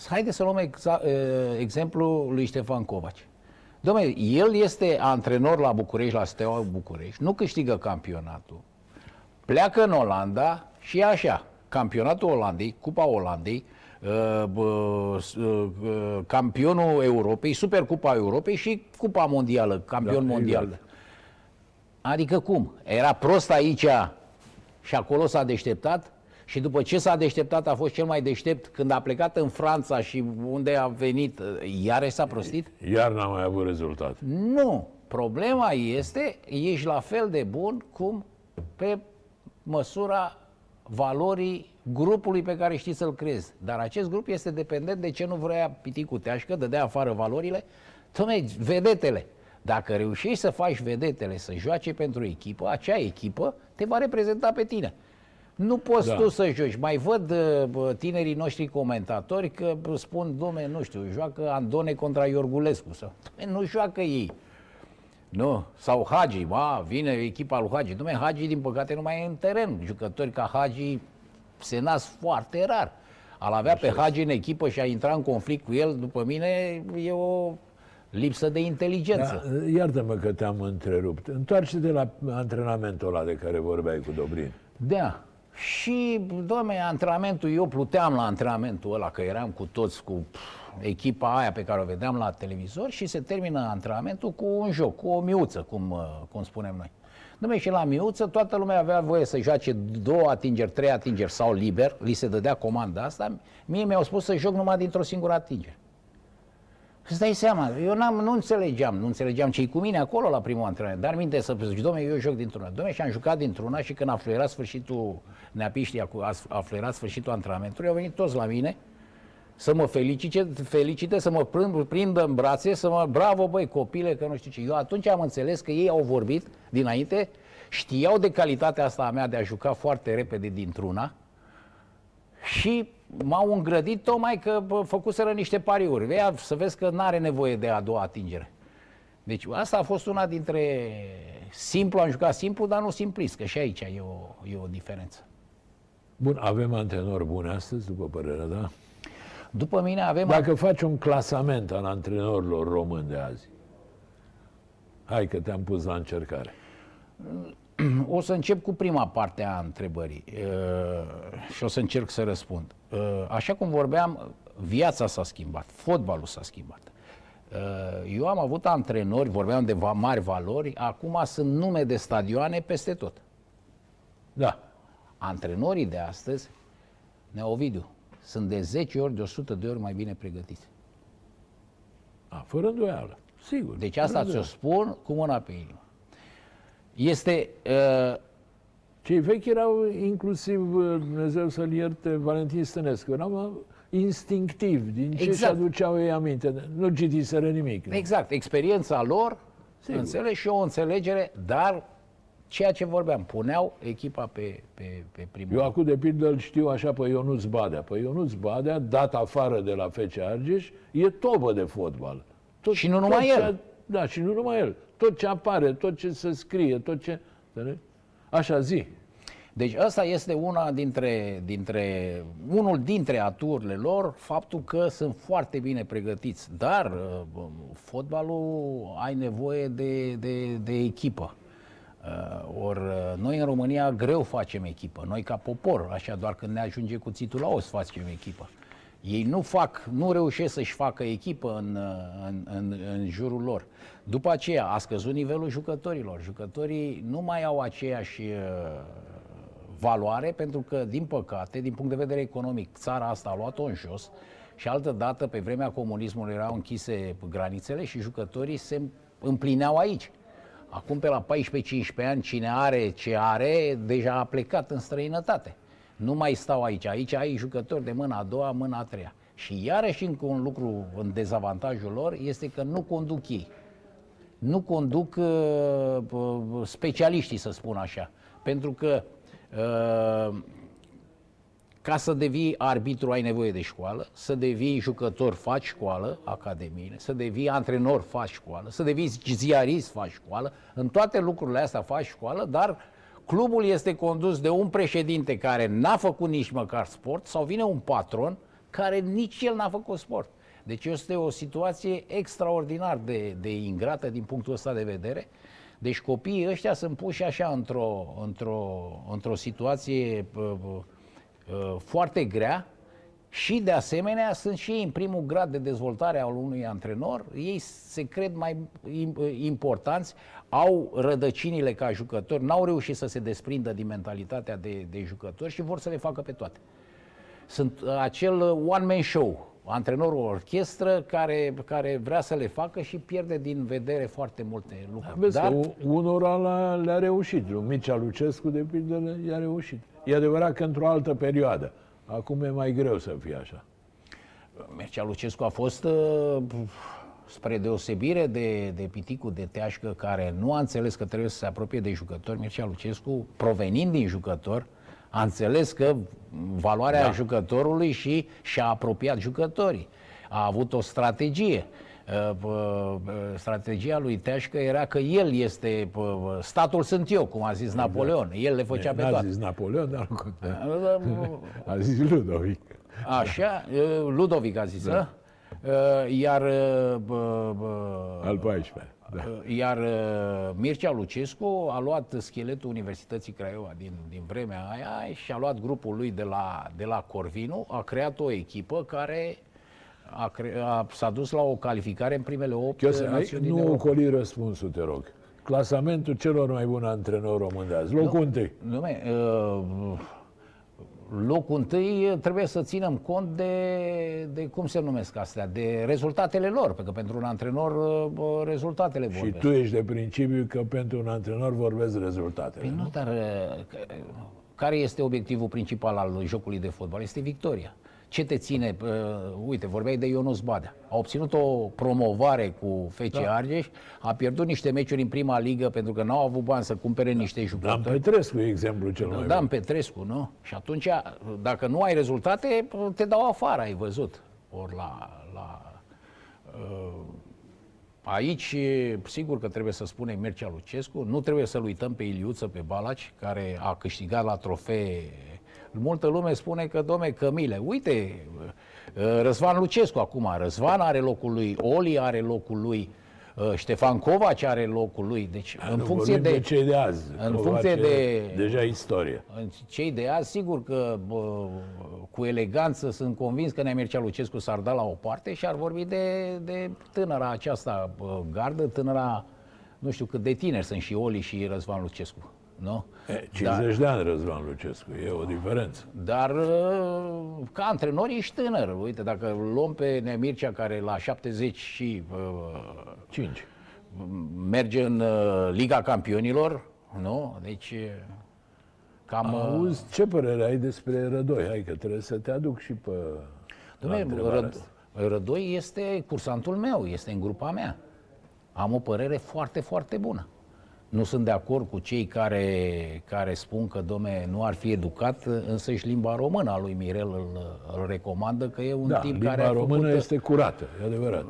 Haideți să luăm exa- uh, exemplu lui Ștefan Covaci. Domnule, el este antrenor la București, la Steaua București, nu câștigă campionatul, pleacă în Olanda și e așa, campionatul Olandei, Cupa Olandei, uh, uh, uh, campionul Europei, Supercupa Europei și Cupa Mondială, campion Da, mondial. exact. Adică cum? Era prost aici și acolo s-a deșteptat? Și după ce s-a deșteptat a fost cel mai deștept când a plecat în Franța și unde a venit, iarăși s-a prostit? Iar n-am mai avut rezultat. Nu. Problema este, ești la fel de bun cum pe măsura valorii grupului pe care știi să-l crezi. Dar acest grup este dependent de ce nu vrea piticul teașcă, dădea afară valorile. Tocmai vedetele. Dacă reușești să faci vedetele să joace pentru echipă, acea echipă te va reprezenta pe tine. Nu poți Da. tu să joci. Mai văd uh, bă, tinerii noștri comentatori că bă, spun, domne, nu știu, joacă Andone contra Iorgulescu. Sau, "Dom'le, nu joacă ei. Nu, sau Hagi, ba, vine echipa lui Hagi. Dom'le, Hagi, din păcate, nu mai e în teren. Jucători ca Hagi se nasc foarte rar. Al avea pe Hagi în echipă și a intra în conflict cu el, după mine, e o lipsă de inteligență. Da, iartă-mă că te-am întrerupt. Întoarce-te la antrenamentul ăla de care vorbeai cu Dobrin. Da. Și, doamne, antrenamentul, eu pluteam la antrenamentul ăla, că eram cu toți, cu pf, echipa aia pe care o vedeam la televizor și se termină antrenamentul cu un joc, cu o miuță, cum, uh, cum spunem noi. Dom'le, și la miuță toată lumea avea voie să joace două atingeri, trei atingeri sau liber, li se dădea comanda asta, mie mi-au spus să joc numai dintr-o singură atingere. Îți dai seama, eu n-am, nu înțelegeam, nu înțelegeam ce cu mine acolo la primul antrenament. Dar minte să zic, domne, eu joc dintr-una. Domne, și am jucat dintr-una și când a fluierat sfârșitul, neapiștia cu, a, a fluierat sfârșitul antrenamentului, au venit toți la mine să mă felicite, felicite să mă prind, prindă în brațe, să mă, bravo băi copile, că nu știu ce. Eu atunci am înțeles că ei au vorbit dinainte, știau de calitatea asta a mea de a juca foarte repede dintr-una, și m-au îngrădit tocmai că bă, făcuseră niște pariuri. Vei să vezi că nu are nevoie de a doua atingere. Deci asta a fost una dintre... Simplu, am jucat simplu, dar nu simplist, că și aici e o, e o diferență. Bun, avem antrenori buni astăzi, după părerea ta? După mine avem... Dacă faci un clasament al antrenorilor români de azi, hai că te-am pus la încercare. O să încep cu prima parte a întrebării uh, și o să încerc să răspund. Uh, Așa cum vorbeam, viața s-a schimbat, fotbalul s-a schimbat. Uh, Eu am avut antrenori, vorbeam de va- mari valori, acum sunt nume de stadioane peste tot. Da, Antrenorii de astăzi, Neovidiu, sunt de 10 ori, de 100 de ori mai bine pregătiți. a, fără îndoială, sigur. Deci asta fără ți-o îndoială. spun cu mâna pe inimă. Este uh, Cei vechi erau inclusiv, uh, Dumnezeu să-l ierte, Valentin Stănescu, erau uh, instinctiv, din ce Exact. și aduceau ei aminte. Nu citiseră nimic. nu? Exact, experiența lor, Sigur. înțeleg și o înțelegere, dar ceea ce vorbeam, puneau echipa pe, pe, pe primul. Eu acum, de pildă, îl știu așa pe Ionuț Badea. Pe Ionuț Badea, dat afară de la FC Argeș, e topă de fotbal. Tot, Și nu numai tot el. Ce, da, și nu numai el. Tot ce apare, tot ce se scrie, tot ce... înțelegi? Așa zi. Deci ăsta este una dintre, dintre, unul dintre aturile lor, faptul că sunt foarte bine pregătiți. Dar uh, fotbalul ai nevoie de, de, de echipă. Uh, Ori uh, noi în România greu facem echipă, noi ca popor, așa doar când ne ajunge cuțitul la os facem echipă. Ei nu fac, nu reușesc să-și facă echipă în, uh, în, în, în jurul lor. După aceea a scăzut nivelul jucătorilor. Jucătorii nu mai au aceeași uh, valoare pentru că, din păcate, din punct de vedere economic, țara asta a luat-o în jos și altă dată, pe vremea comunismului, erau închise granițele și jucătorii se împlineau aici. Acum pe la 14-15 ani, cine are ce are, deja a plecat în străinătate. Nu mai stau aici. Aici ai jucători de mâna a doua, mâna a treia. Și iarăși încă un lucru în dezavantajul lor este că nu conduc ei. Nu conduc uh, uh, specialiștii, să spun așa. Pentru că uh, ca să devii arbitru ai nevoie de școală, să devii jucător faci școală, academiile, să devii antrenor faci școală, să devii ziarist faci școală, în toate lucrurile astea faci școală, dar clubul este condus de un președinte care n-a făcut nici măcar sport sau vine un patron care nici el n-a făcut sport. Deci este o situație extraordinar de, de ingrată din punctul ăsta de vedere. Deci copiii ăștia sunt puși așa într-o, într-o, într-o situație Uh, foarte grea și de asemenea sunt și ei în primul grad de dezvoltare al unui antrenor, ei se cred mai uh, importanți, au rădăcinile ca jucători, n-au reușit să se desprindă din mentalitatea de, de jucători și vor să le facă pe toate. Sunt uh, acel one-man show, antrenorul orchestră care, care vrea să le facă și pierde din vedere foarte multe lucruri. Vezi Dar... că unora le-a reușit. Lui Mircea Lucescu, de pildă, i-a reușit. E adevărat că într-o altă perioadă. Acum e mai greu să fie așa. Mircea Lucescu a fost, uh, spre deosebire de, de Piticul de Teașcă, care nu a înțeles că trebuie să se apropie de jucători, Mircea Lucescu, provenind din jucător, a înțeles că valoarea da. jucătorului și și-a apropiat jucătorii. A avut o strategie. Uh, strategia lui Teașcă era că el este, statul sunt eu, cum a zis exact. Napoleon. El le făcea pe toate. a zis Napoleon, dar nu A zis Ludovic. Așa, Ludovic a zis, da? Iar... Al 14 da. Iar Mircea Lucescu a luat scheletul Universității Craiova din, din vremea aia și a luat grupul lui de la, de la Corvinu, a creat o echipă care a cre- a, s-a dus la o calificare în primele 8 Chiose, națiuni Nu ocoli răspunsul, te rog. Clasamentul celor mai buni antrenori români de azi. Locul întâi. Nu, uh, locul întâi trebuie să ținem cont de, de cum se numesc astea, de rezultatele lor, pentru că pentru un antrenor uh, rezultatele vorbesc. Și tu ești de principiu că pentru un antrenor vorbesc rezultatele. Păi nu, nu? dar uh, care este obiectivul principal al jocului de fotbal? Este victoria. Ce te ține? Uh, uite, vorbeai de Ionus Badea. A obținut o promovare cu FC da. Argeș, a pierdut niște meciuri în prima ligă pentru că n-au avut bani să cumpere da. niște jucători. Dan Petrescu e exemplu cel mai Dan Petrescu, nu? Și atunci, dacă nu ai rezultate, te dau afară, ai văzut. Ori la, la uh, Aici, sigur că trebuie să spunem Mircea Lucescu, nu trebuie să-l uităm pe Iliuță, pe Balaci, care a câștigat la trofee multă lume spune că, domne, Cămile, uite, uh, Răzvan Lucescu acum, Răzvan are locul lui, Oli are locul lui, uh, Ștefan Covaci are locul lui. Deci, în funcție de, de cei de azi. În Covaci funcție de deja istorie. Cei de azi, sigur că bă, cu eleganță sunt convins că Nemircea Lucescu s-ar da la o parte și ar vorbi de, de tânăra aceasta bă, gardă, tânăra, nu știu cât de tineri sunt și Oli și Răzvan Lucescu nu? E, 50 dar, de ani Răzvan Lucescu, e o diferență. Dar uh, ca antrenor ești tânăr. Uite, dacă luăm pe Nemircea care la 70 și... Uh, 5. Merge în uh, Liga Campionilor, nu? Deci... Cam, uh, Auzi, ce părere ai despre Rădoi? Hai că trebuie să te aduc și pe... Dom'le, Rădoi este cursantul meu, este în grupa mea. Am o părere foarte, foarte bună. Nu sunt de acord cu cei care, care spun că, domne, nu ar fi educat, însă și limba română a lui Mirel îl, îl recomandă că e un da, tip care a făcut... română este curată, e adevărat.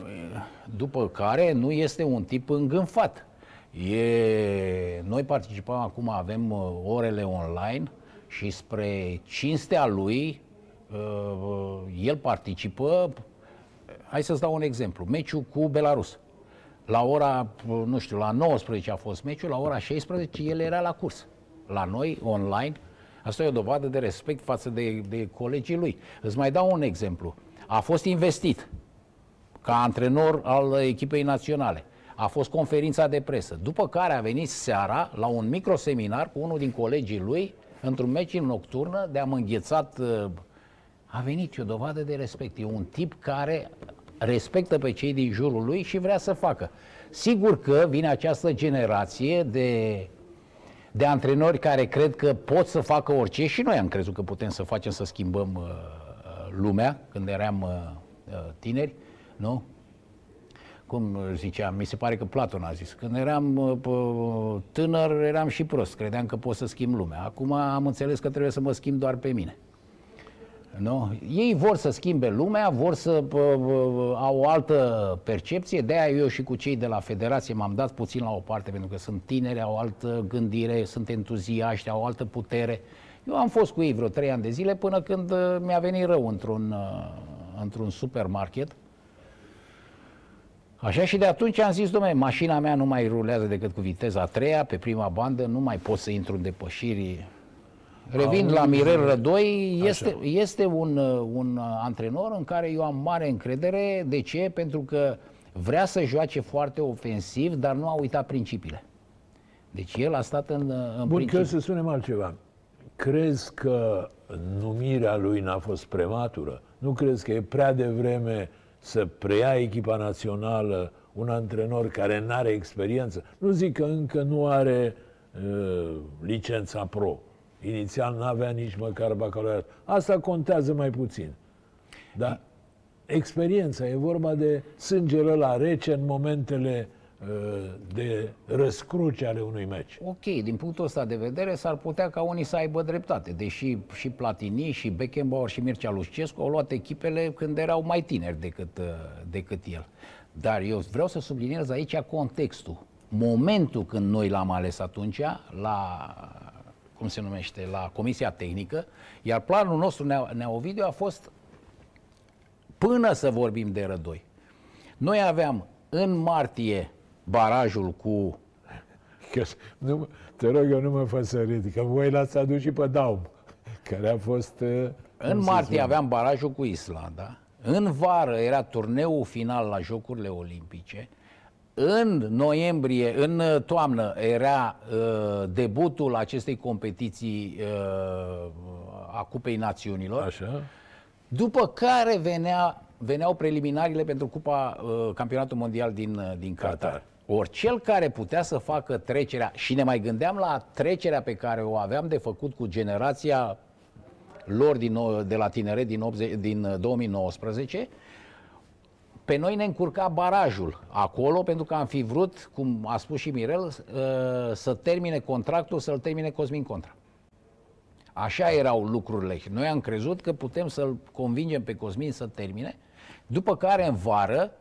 După care nu este un tip îngânfat. E... Noi participăm acum, avem uh, orele online și spre cinstea lui, uh, el participă, hai să-ți dau un exemplu, meciul cu Belarus la ora, nu știu, la 19 a fost meciul, la ora 16 el era la curs. La noi, online, asta e o dovadă de respect față de, de colegii lui. Îți mai dau un exemplu. A fost investit ca antrenor al echipei naționale. A fost conferința de presă, după care a venit seara la un microseminar cu unul din colegii lui, într-un meci nocturnă, de am înghețat. Uh, a venit, e o dovadă de respect. E un tip care respectă pe cei din jurul lui și vrea să facă. Sigur că vine această generație de, de antrenori care cred că pot să facă orice și noi am crezut că putem să facem să schimbăm uh, lumea când eram uh, uh, tineri, nu? cum zicea, mi se pare că Platon a zis, când eram uh, tânăr eram și prost, credeam că pot să schimb lumea. Acum am înțeles că trebuie să mă schimb doar pe mine. Nu? Ei vor să schimbe lumea, vor să uh, au o altă percepție, de-aia eu și cu cei de la Federație m-am dat puțin la o parte, pentru că sunt tineri, au o altă gândire, sunt entuziaști, au o altă putere. Eu am fost cu ei vreo trei ani de zile până când uh, mi-a venit rău într-un, uh, într-un supermarket Așa și de atunci am zis, domnule, mașina mea nu mai rulează decât cu viteza a treia, pe prima bandă, nu mai pot să intru în depășiri. Revin la Mirel Rădoi, este, este un, un antrenor în care eu am mare încredere. De ce? Pentru că vrea să joace foarte ofensiv, dar nu a uitat principiile. Deci el a stat în, în Bun, principiu. că să spunem altceva. Crezi că numirea lui n-a fost prematură? Nu crezi că e prea devreme să preia echipa națională un antrenor care nu are experiență. Nu zic că încă nu are uh, licența pro. Inițial nu avea nici măcar bacalaureat. Asta contează mai puțin. Dar experiența, e vorba de sângele la rece în momentele uh, de răscruce ale unui meci. Ok, din punctul ăsta de vedere s-ar putea ca unii să aibă dreptate, deși și Platini, și Beckenbauer, și Mircea Lușcescu au luat echipele când erau mai tineri decât, uh, decât el. Dar eu vreau să subliniez aici contextul. Momentul când noi l-am ales atunci, la cum se numește, la Comisia Tehnică, iar planul nostru, Neovidiu, a fost până să vorbim de rădoi. Noi aveam în martie barajul cu... Că, nu, te rog, eu nu mă fac să ridic, că voi l-ați adus și pe Daum, care a fost... Uh, în martie aveam barajul cu Islanda, în vară era turneul final la Jocurile Olimpice, în noiembrie, în toamnă, era uh, debutul acestei competiții uh, a Cupei Națiunilor. Așa. După care venea, veneau preliminariile pentru Cupa uh, Campionatul Mondial din, uh, din Qatar. Qatar. Ori cel care putea să facă trecerea, și ne mai gândeam la trecerea pe care o aveam de făcut cu generația lor din, de la tineret din, 80, din 2019, uh, pe noi ne încurca barajul acolo pentru că am fi vrut, cum a spus și Mirel, uh, să termine contractul, să-l termine Cosmin Contra. Așa erau lucrurile. Noi am crezut că putem să-l convingem pe Cosmin să termine, după care în vară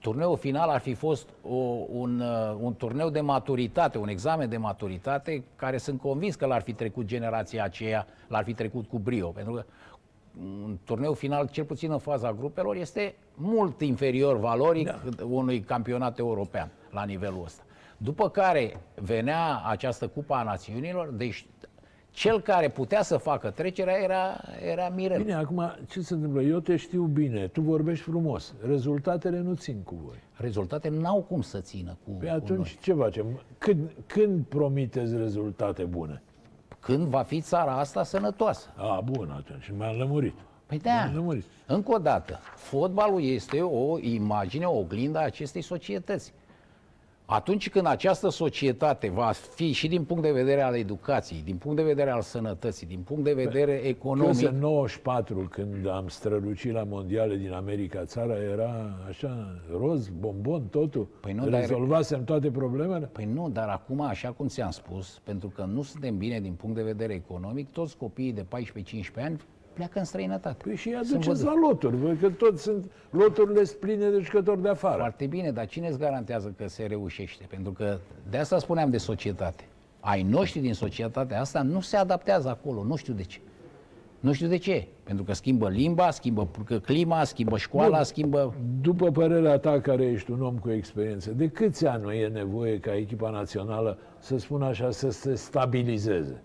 turneul final ar fi fost o, un, uh, un turneu de maturitate, un examen de maturitate, care sunt convins că l-ar fi trecut generația aceea, l-ar fi trecut cu brio, pentru că un turneu final, cel puțin în faza grupelor, este mult inferior valoric da. unui campionat european la nivelul ăsta. După care venea această Cupa a Națiunilor, deci cel care putea să facă trecerea era, era Mirel. Bine, acum ce se întâmplă? Eu te știu bine, tu vorbești frumos. Rezultatele nu țin cu voi. Rezultatele n-au cum să țină cu, păi atunci noi. ce facem? Când, când promiteți rezultate bune? Când va fi țara asta sănătoasă. A, bun, atunci m-am lămurit. Păi da, lămurit. încă o dată, fotbalul este o imagine, o oglindă a acestei societăți. Atunci când această societate va fi și din punct de vedere al educației, din punct de vedere al sănătății, din punct de vedere păi, economic... în 94, când am strălucit la mondiale din America, țara era așa, roz, bombon, totul. Păi nu, Rezolvasem dar... toate problemele? Păi nu, dar acum, așa cum ți-am spus, pentru că nu suntem bine din punct de vedere economic, toți copiii de 14-15 ani pleacă în străinătate. Păi și aduceți la loturi, că toți sunt loturile pline de jucători de afară. Foarte bine, dar cine îți garantează că se reușește? Pentru că de asta spuneam de societate. Ai noștri din societatea asta nu se adaptează acolo, nu știu de ce. Nu știu de ce. Pentru că schimbă limba, schimbă clima, schimbă școala, Bun. schimbă... După părerea ta, care ești un om cu experiență, de câți ani e nevoie ca echipa națională, să spun așa, să se stabilizeze?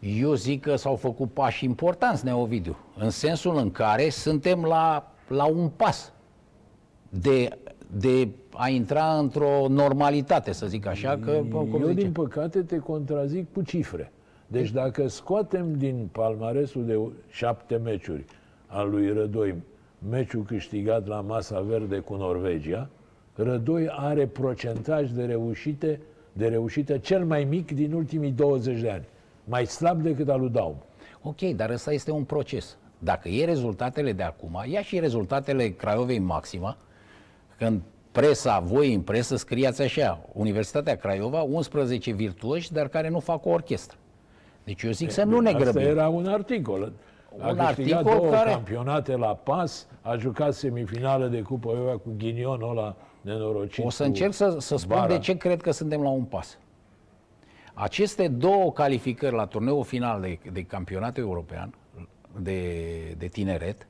Eu zic că s-au făcut pași importanți, Neovidiu, în sensul în care suntem la, la un pas de, de a intra într-o normalitate, să zic așa. Că, cum Eu, zice? din păcate, te contrazic cu cifre. Deci dacă scoatem din palmaresul de șapte meciuri al lui Rădoi meciul câștigat la masa verde cu Norvegia, Rădoi are procentaj de reușite, de reușită cel mai mic din ultimii 20 de ani. Mai slab decât al lui Daum. Ok, dar ăsta este un proces. Dacă e rezultatele de acum, ia și rezultatele Craiovei Maxima, când presa, voi în presă scriați așa, Universitatea Craiova, 11 virtuoși, dar care nu fac o orchestră. Deci eu zic să nu ne Asta grăbim. era un articol. A Un câștigat articol două care- campionate la pas, a jucat semifinală de Cupă UEFA cu ghinionul ăla nenorocit. O să cu încerc să, să spun Bara. de ce cred că suntem la un pas. Aceste două calificări la turneul final de, de campionat european, de, de tineret,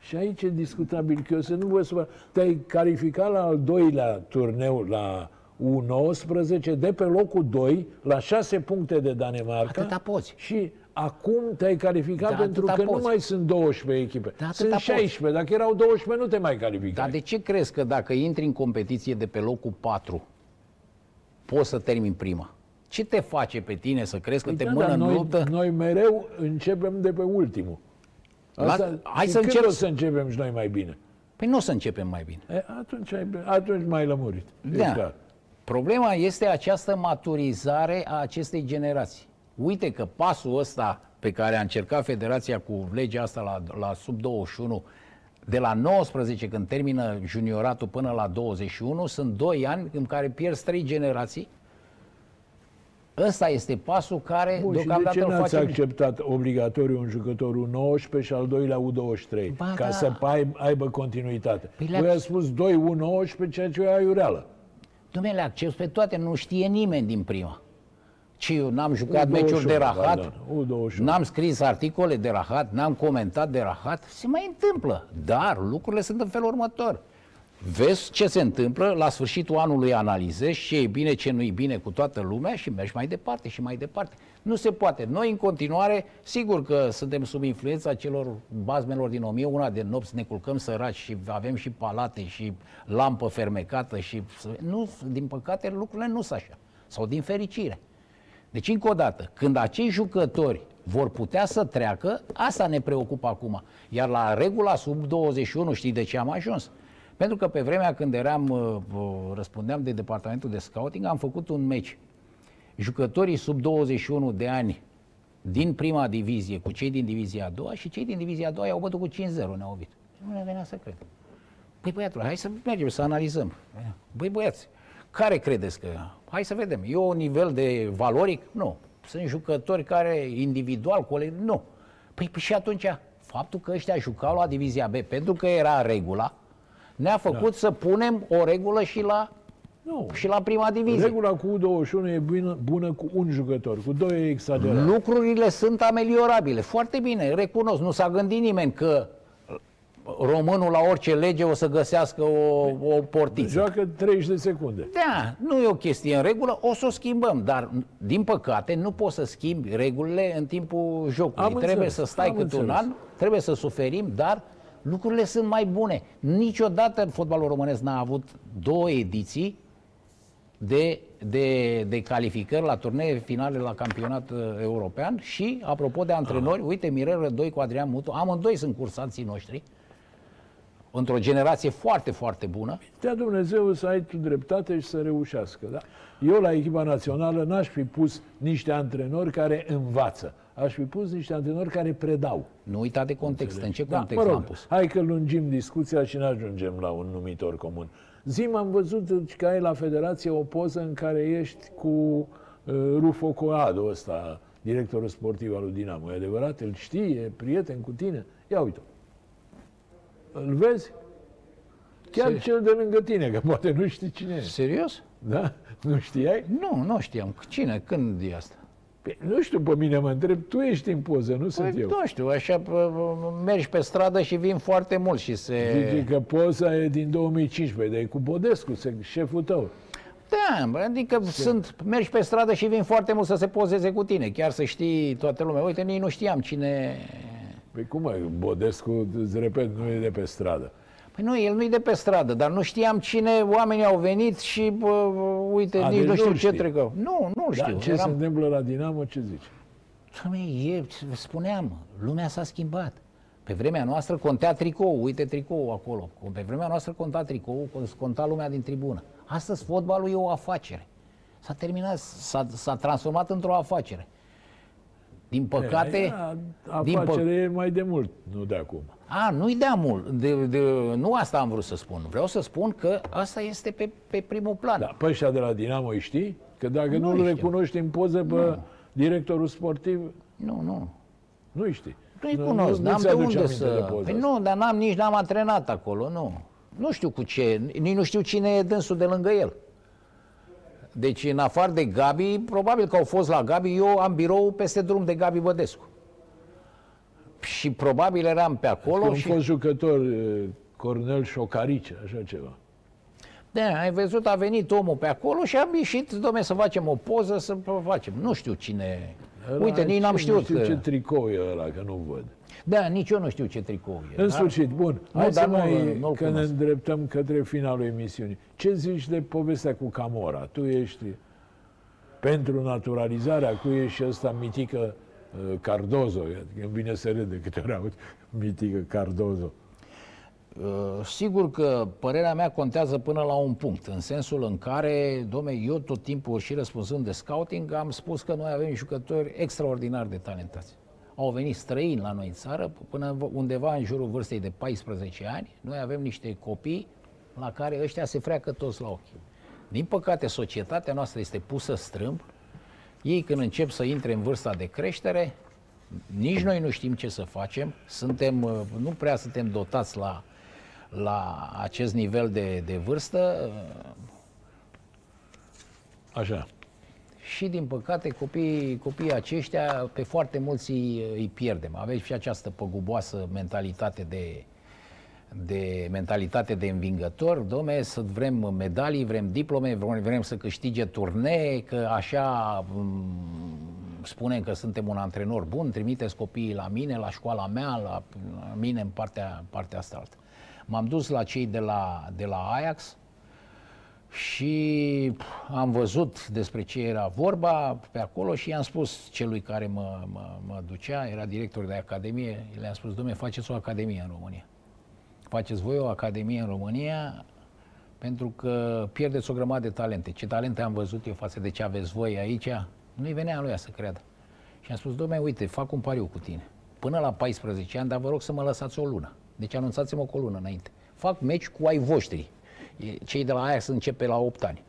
Și aici e discutabil că eu să nu vă supăr. Te-ai calificat la al doilea turneu, la U19, de pe locul 2, la 6 puncte de Danemarca. Atâta poți. Și acum te-ai calificat Da, pentru atâta că nu poți. mai sunt 12 echipe. Da, atâta sunt poți. 16. Dacă erau 12, nu te mai calificai. dar de ce crezi că dacă intri în competiție de pe locul 4, poți să termini prima? Ce te face pe tine să crezi că Păi te da, mână dar în noi, luptă? noi mereu începem de pe ultimul. La- Asta, hai și să când încerc o să- să începem și noi mai bine? Păi nu o să începem mai bine. E, atunci, ai, atunci mai lămurit. E Da. clar. Problema este această maturizare a acestei generații. Uite că pasul ăsta pe care a încercat Federația cu legea asta la, la sub 21, de la 19 când termină junioratul până la 21, sunt 2 ani în care pierzi 3 generații. Ăsta este pasul care Bun, și de deocamdată ce îl n-ați face... acceptat obligatoriu un jucător U19 și al doilea U23? Ba ca da. să ai- aibă continuitate. Păi le-a- Voi ați spus 2 U19, ceea ce e aiureală. Dumne, le accept pe toate, nu știe nimeni din prima. Ce eu n-am jucat U21, meciuri de rahat, da, da, U21. n-am scris articole de rahat, n-am comentat de rahat, se mai întâmplă. Dar lucrurile sunt în felul următor. Vezi ce se întâmplă, la sfârșitul anului analizezi ce e bine, ce nu e bine cu toată lumea și mergi mai departe și mai departe. Nu se poate. Noi în continuare, sigur că suntem sub influența celor bazmelor din 1000, una de nopți ne culcăm săraci și avem și palate și lampă fermecată și... Nu, din păcate lucrurile nu sunt așa. Sau din fericire. Deci, încă o dată, când acei jucători vor putea să treacă, asta ne preocupă acum. Iar la regula sub 21, știi de ce am ajuns? Pentru că pe vremea când eram, uh, uh, răspundeam de departamentul de scouting, am făcut un meci. Jucătorii sub 21 de ani din prima divizie cu cei din divizia a doua și cei din divizia a doua i-au bătut cu 5-0, ne-au ovit. Nu ne venea să cred. Păi băiatul, hai să mergem să analizăm. Băi băiați, care credeți că... Hai să vedem. E un nivel de valoric? Nu. Sunt jucători care individual, coleg, nu. Păi, păi și atunci, faptul că ăștia jucau la divizia B, pentru că era regula, ne-a făcut da. să punem o regulă și la, Nu. și la prima divizie. Regula cu U21 e bună, bună cu un jucător, cu doi e exagerat. Lucrurile sunt ameliorabile. Foarte bine, recunosc. Nu s-a gândit nimeni că românul la orice lege o să găsească o, o portiță. Joacă 30 de secunde. Da, nu e o chestie în regulă, o să o schimbăm, dar din păcate nu poți să schimbi regulile în timpul jocului. Am trebuie înțeles, să stai am câte un înțeles. an, trebuie să suferim, dar lucrurile sunt mai bune. Niciodată în fotbalul românesc n-a avut două ediții de, de, de calificări la turnee finale la campionat uh, european și, apropo de antrenori, uite, Mirel Rădoi cu Adrian Mutu, amândoi sunt cursanții noștri, într-o generație foarte, foarte bună. Dea Dumnezeu să ai tu dreptate și să reușească. Da? Eu la echipa națională n-aș fi pus niște antrenori care învață. Aș fi pus niște antrenori care predau. Nu uita de context. În ce Da, context mă l-am rog, pus? hai că lungim discuția și ne ajungem la un numitor comun. Zim, am văzut că ai la Federație o poză în care ești cu uh, Rufo Coado ăsta, directorul sportiv al lui Dinamo. E adevărat? Îl știi? E prieten cu tine? Ia uite Îl vezi? Chiar Se- cel de lângă tine, că poate nu știi cine e. Serios? Da? Nu știai? Nu, nu știam. Cine? Când e asta? Păi, nu știu, pe mine mă întreb, tu ești în poză, nu sunt Păi, eu. nu știu, așa pă, pă, mergi pe stradă și vin foarte mult și se... Zice că poza e din 2015, dar e cu Bodescu, se- șeful tău. Da, bă, adică sunt, mergi pe stradă și vin foarte mult să se pozeze cu tine, chiar să știi toată lumea. Uite, nici nu știam cine... Păi cum mai, Bodescu, îți repet, nu e de pe stradă. Păi nu, el nu-i de pe stradă, dar nu știam cine oamenii au venit și, bă, uite, A, nici deci nu știu nu-l ce știi. trecă. Nu, nu Dar știu. ce se întâmplă la Dinamo, ce zici? Doamne, e, spuneam, lumea s-a schimbat. Pe vremea noastră contea tricou, uite tricou acolo. Pe vremea noastră conta tricou, conta lumea din tribună. Astăzi fotbalul e o afacere. S-a terminat, s-a, s-a transformat într-o afacere. Din păcate... Aia, din afacere pă... mai de mult, nu de acum. A, nu-i de mult. De, de, nu asta am vrut să spun. Vreau să spun că asta este pe, pe primul plan. Da, pe ăștia de la Dinamo îi știi? Că dacă nu, nu-l recunoști în poză pe nu. directorul sportiv... Nu, nu. Nu știi. Nu-i nu, cunosc, nu, n-am de unde să... De păi nu, dar n-am, nici n-am antrenat acolo, nu. Nu știu cu ce, nici nu știu cine e dânsul de lângă el. Deci, în afară de Gabi, probabil că au fost la Gabi, eu am birou peste drum de Gabi Bădescu. Și probabil eram pe acolo. Că și... un fost jucător, Cornel Șocarice, așa ceva. Da, ai văzut, a venit omul pe acolo și am ieșit, domne, să facem o poză, să facem. Nu știu cine... Era Uite, nici n-am știut. Nu știu că... ce tricou e ăla, că nu văd. Da, nici eu nu știu ce tricou e. În da? sfârșit, bun. Nu, Hai să mai, nu, că ne îndreptăm către finalul emisiunii. Ce zici de povestea cu Camora? Tu ești pentru naturalizarea, cu ești și ăsta mitică uh, Cardozo. Îmi vine să râd de câte ori aud mitică Cardozo. Uh, sigur că părerea mea contează până la un punct, în sensul în care, domne, eu tot timpul și răspunzând de scouting, am spus că noi avem jucători extraordinar de talentați au venit străini la noi în țară, până undeva în jurul vârstei de 14 ani, noi avem niște copii la care ăștia se freacă toți la ochi. Din păcate, societatea noastră este pusă strâmb, ei când încep să intre în vârsta de creștere, nici noi nu știm ce să facem, suntem, nu prea suntem dotați la, la acest nivel de, de vârstă. Așa și, din păcate, copiii, copiii aceștia, pe foarte mulți îi, îi pierdem. Aveți și această păguboasă mentalitate de, de mentalitate de învingător, domne, să vrem medalii, vrem diplome, vrem, vrem să câștige turnee, că așa mm, spunem că suntem un antrenor bun, trimiteți copiii la mine, la școala mea, la, la mine în partea, partea asta altă. M-am dus la cei de la, de la Ajax, și am văzut despre ce era vorba pe acolo și i-am spus celui care mă, mă, mă ducea, era director de academie, le-am spus, domne, faceți o academie în România. Faceți voi o academie în România pentru că pierdeți o grămadă de talente. Ce talente am văzut eu față de ce aveți voi aici, nu-i venea lui să creadă. Și am spus, domne, uite, fac un pariu cu tine. Până la 14 ani, dar vă rog să mă lăsați o lună. Deci anunțați-mă cu o lună înainte. Fac meci cu ai voștri cei de la Ajax începe la 8 ani.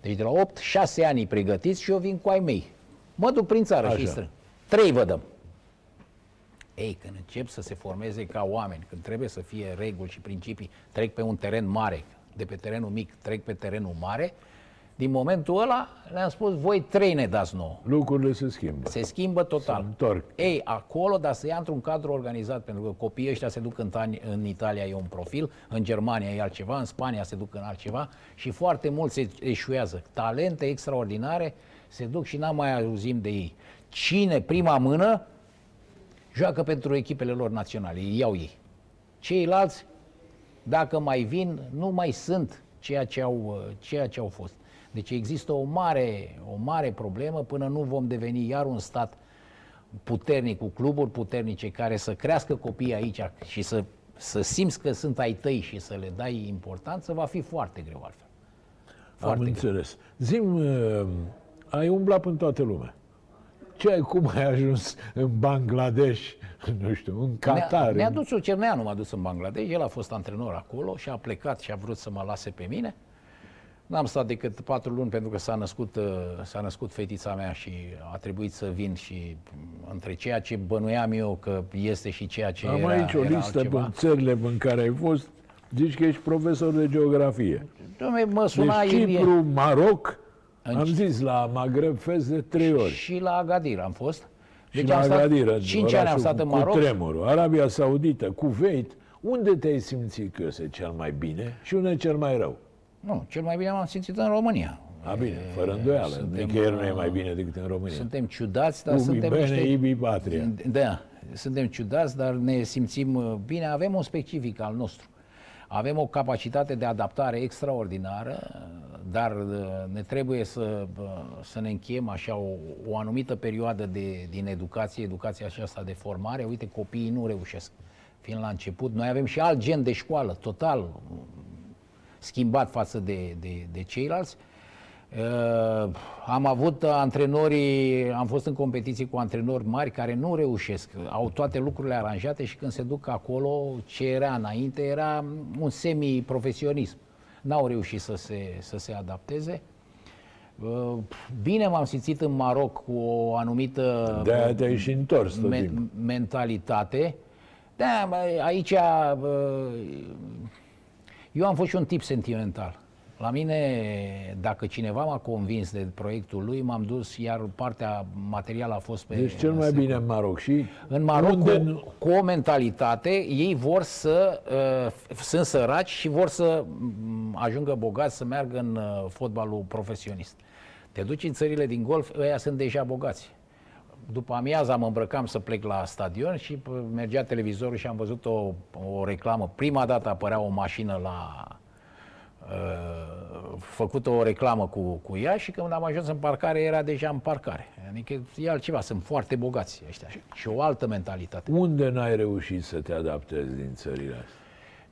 Deci de la 8, 6 ani pregătiți și eu vin cu ai mei. Mă duc prin țară Așa. și strâng. Trei vă dăm. Ei, când încep să se formeze ca oameni, când trebuie să fie reguli și principii, trec pe un teren mare, de pe terenul mic trec pe terenul mare, din momentul ăla le-am spus, voi trei ne dați nouă. Lucrurile se schimbă. Se schimbă total. Se întorc. Ei, acolo, dar să ia într-un cadru organizat, pentru că copiii ăștia se duc în, în Italia, e un profil, în Germania e altceva, în Spania se duc în altceva și foarte mulți se eșuează. Talente extraordinare se duc și n-am mai auzim de ei. Cine, prima mână, joacă pentru echipele lor naționale, îi iau ei. Ceilalți, dacă mai vin, nu mai sunt ceea ce au, ceea ce au fost. Deci există o mare, o mare problemă până nu vom deveni iar un stat puternic, cu cluburi puternice care să crească copiii aici și să, să simți că sunt ai tăi și să le dai importanță, va fi foarte greu altfel. Foarte Am greu. înțeles. Zim, uh, ai umblat în toată lumea. Ce ai, cum ai ajuns în Bangladesh, nu știu, în Qatar? Ne-a, ne-a dus-o Cerneanu, m-a dus în Bangladesh, el a fost antrenor acolo și a plecat și a vrut să mă lase pe mine. N-am stat decât patru luni pentru că s-a născut, uh, s-a născut fetița mea și a trebuit să vin și mm, între ceea ce bănuiam eu că este și ceea ce Am era, aici o listă altceva. în țările în care ai fost. Zici că ești profesor de geografie. Dom'le, mă suna deci Cipru, Maroc, în am zis la Maghreb Fest de trei ori. Și la Agadir am fost. Deci și la Agadir, 5 ani am stat în Maroc. Cu tremurul, Arabia Saudită, Kuwait. Unde te-ai simțit că este cel mai bine și unde e cel mai rău? Nu, cel mai bine m-am simțit în România. A, bine, fără îndoială. Suntem, Nicăieri nu e mai bine decât în România. Suntem ciudați, dar Ubi suntem bene, niște... ibi patria. Da, suntem ciudați, dar ne simțim uh, bine. Avem un specific al nostru. Avem o capacitate de adaptare extraordinară, dar uh, ne trebuie să, uh, să ne încheiem așa o, o anumită perioadă de, din educație, educația aceasta de formare. Uite, copiii nu reușesc fiind la început. Noi avem și alt gen de școală, total schimbat față de, de, de ceilalți. Uh, am avut antrenori, am fost în competiție cu antrenori mari care nu reușesc, au toate lucrurile aranjate și când se duc acolo, ce era înainte era un semi-profesionism. N-au reușit să se, să se adapteze. Uh, bine m-am simțit în Maroc cu o anumită De-aia te-ai și întors tot me- timpul. mentalitate. Da, bă, aici bă, eu am fost și un tip sentimental. La mine, dacă cineva m-a convins de proiectul lui, m-am dus, iar partea materială a fost pe... Deci cel mai bine în Maroc și În Maroc, unde cu, nu- cu o mentalitate, ei vor să, uh, sunt săraci și vor să mm, ajungă bogați, să meargă în uh, fotbalul profesionist. Te duci în țările din Golf, ăia sunt deja bogați. După amiaza mă îmbrăcam să plec la stadion și p- mergea televizorul și am văzut o, o reclamă. Prima dată apărea o mașină la... Uh, făcut o reclamă cu, cu ea și când am ajuns în parcare era deja în parcare. Adică e altceva, sunt foarte bogați ăștia și o altă mentalitate. unde n-ai reușit să te adaptezi din țările astea?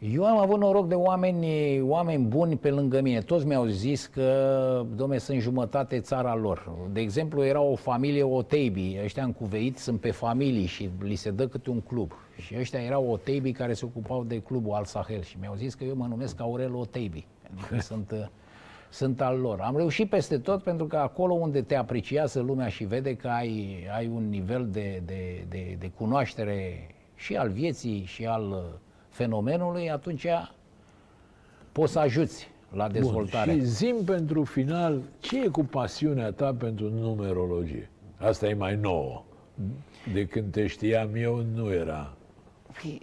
Eu am avut noroc de oameni, oameni buni pe lângă mine. Toți mi-au zis că, domne, sunt jumătate țara lor. De exemplu, era o familie Oteibi. Ăștia în cuveit sunt pe familii și li se dă câte un club. Și ăștia erau Oteibi care se ocupau de clubul Al Sahel. Și mi-au zis că eu mă numesc Aurel Oteibi. Adică sunt, uh, sunt al lor. Am reușit peste tot pentru că acolo unde te apreciază lumea și vede că ai, ai un nivel de, de, de, de cunoaștere și al vieții și al uh, fenomenului, atunci poți să ajuți la dezvoltare. Bun. Și zim pentru final, ce e cu pasiunea ta pentru numerologie? Asta e mai nouă. De când te știam eu, nu era. Păi,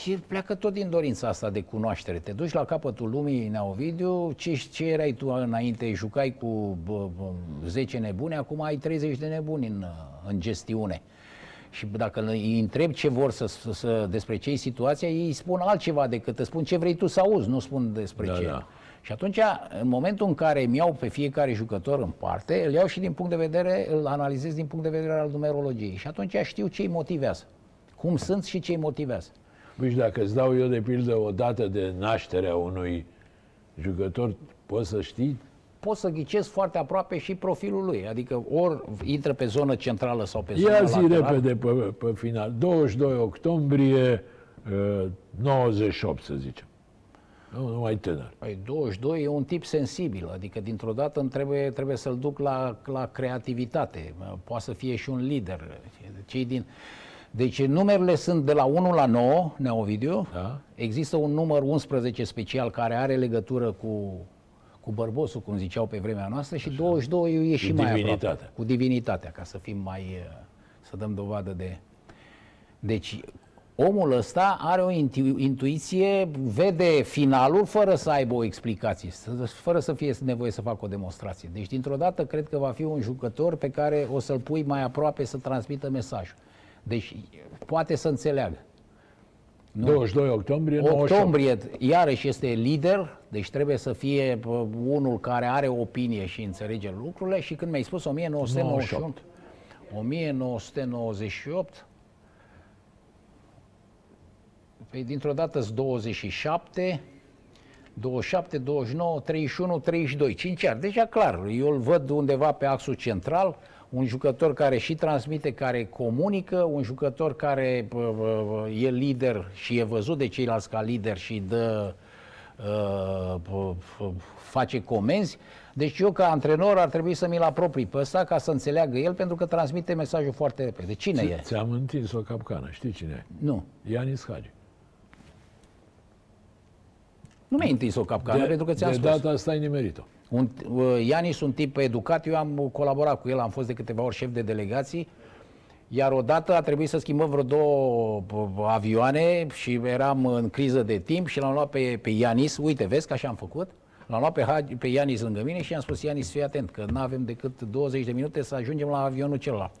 Și pleacă tot din dorința asta de cunoaștere. Te duci la capătul lumii, Neovidiu, ce, ce erai tu înainte? Jucai cu bă, bă, 10 nebuni, acum ai 30 de nebuni în, în gestiune. Și dacă îi întreb ce vor să, să, să despre ce e situația, ei spun altceva decât îți spun ce vrei tu să auzi, nu spun despre Da, ce. da. Și atunci, în momentul în care îmi iau pe fiecare jucător în parte, îl iau și din punct de vedere, îl analizez din punct de vedere al numerologiei. Și atunci știu ce îi motivează. Cum sunt și ce îi motivează. Păi și dacă îți dau eu de pildă o dată de naștere a unui jucător, poți să știi? Pot să ghicesc foarte aproape și profilul lui. Adică ori intră pe zonă centrală sau pe zonă Ia zi laterală. repede pe, pe final. 22 octombrie uh, 98, să zicem. Nu, nu mai tânăr. Păi 22 e un tip sensibil, adică dintr-o dată îmi trebuie, trebuie să-l duc la, la creativitate. Poate să fie și un lider. Cei din... Deci numerele sunt de la 1 la 9, Neovidiu. Da. Există un număr 11 special care are legătură cu, cu bărbosul, cum ziceau pe vremea noastră, și 22 e și mai divinitatea. aproape. Cu divinitatea, ca să fim mai... uh, să dăm dovadă de... Deci, omul ăsta are o intu- intuiție, vede finalul fără să aibă o explicație, să- fără să fie nevoie să facă o demonstrație. Deci, dintr-o dată, cred că va fi un jucător pe care o să-l pui mai aproape să transmită mesajul. Deci, poate să înțeleagă. 22 octombrie 98. Octombrie, iarăși, este lider, deci trebuie să fie bă, unul care are opinie și înțelege lucrurile și când mi-ai spus 1998, 1998, păi dintr-o dată 27, 27, 29, 31, 32, 5 ani. Deja clar, eu îl văd undeva pe axul central, un jucător care și transmite, care comunică, un jucător care bă, bă, bă, e lider și e văzut de ceilalți ca lider și dă, uh, bă, bă, face comenzi. Deci eu ca antrenor ar trebui să mi-l apropii pe ăsta ca să înțeleagă el pentru că transmite mesajul foarte repede. Cine e? Ți-am întins o capcană, știi cine e? Nu. Ianis Hagi. Nu mi-ai întins o capcană pentru că ți-am de spus. data asta ai nimerit-o. Un, uh, Ianis, un tip educat, eu am colaborat cu el, am fost de câteva ori șef de delegații, iar odată a trebuit să schimbăm vreo două p- avioane și eram în criză de timp și l-am luat pe, pe Ianis, uite, vezi că așa am făcut, l-am luat pe, Hagi- pe Ianis lângă mine și i-am spus, Ianis, fii atent, că nu avem decât 20 de minute să ajungem la avionul celălalt.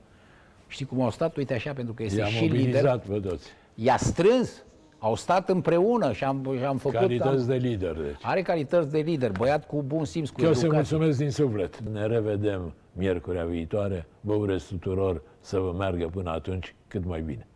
Știi cum au stat? Uite așa, pentru că este I-am și lider. mobilizat pe toți. I-a strâns, au stat împreună și am, și am făcut... Calități am, de lider, deci. Are calități de lider, băiat cu bun simț, cu Eu educație. să mulțumesc din suflet. Ne revedem miercurea viitoare. Vă urez tuturor să vă meargă până atunci cât mai bine.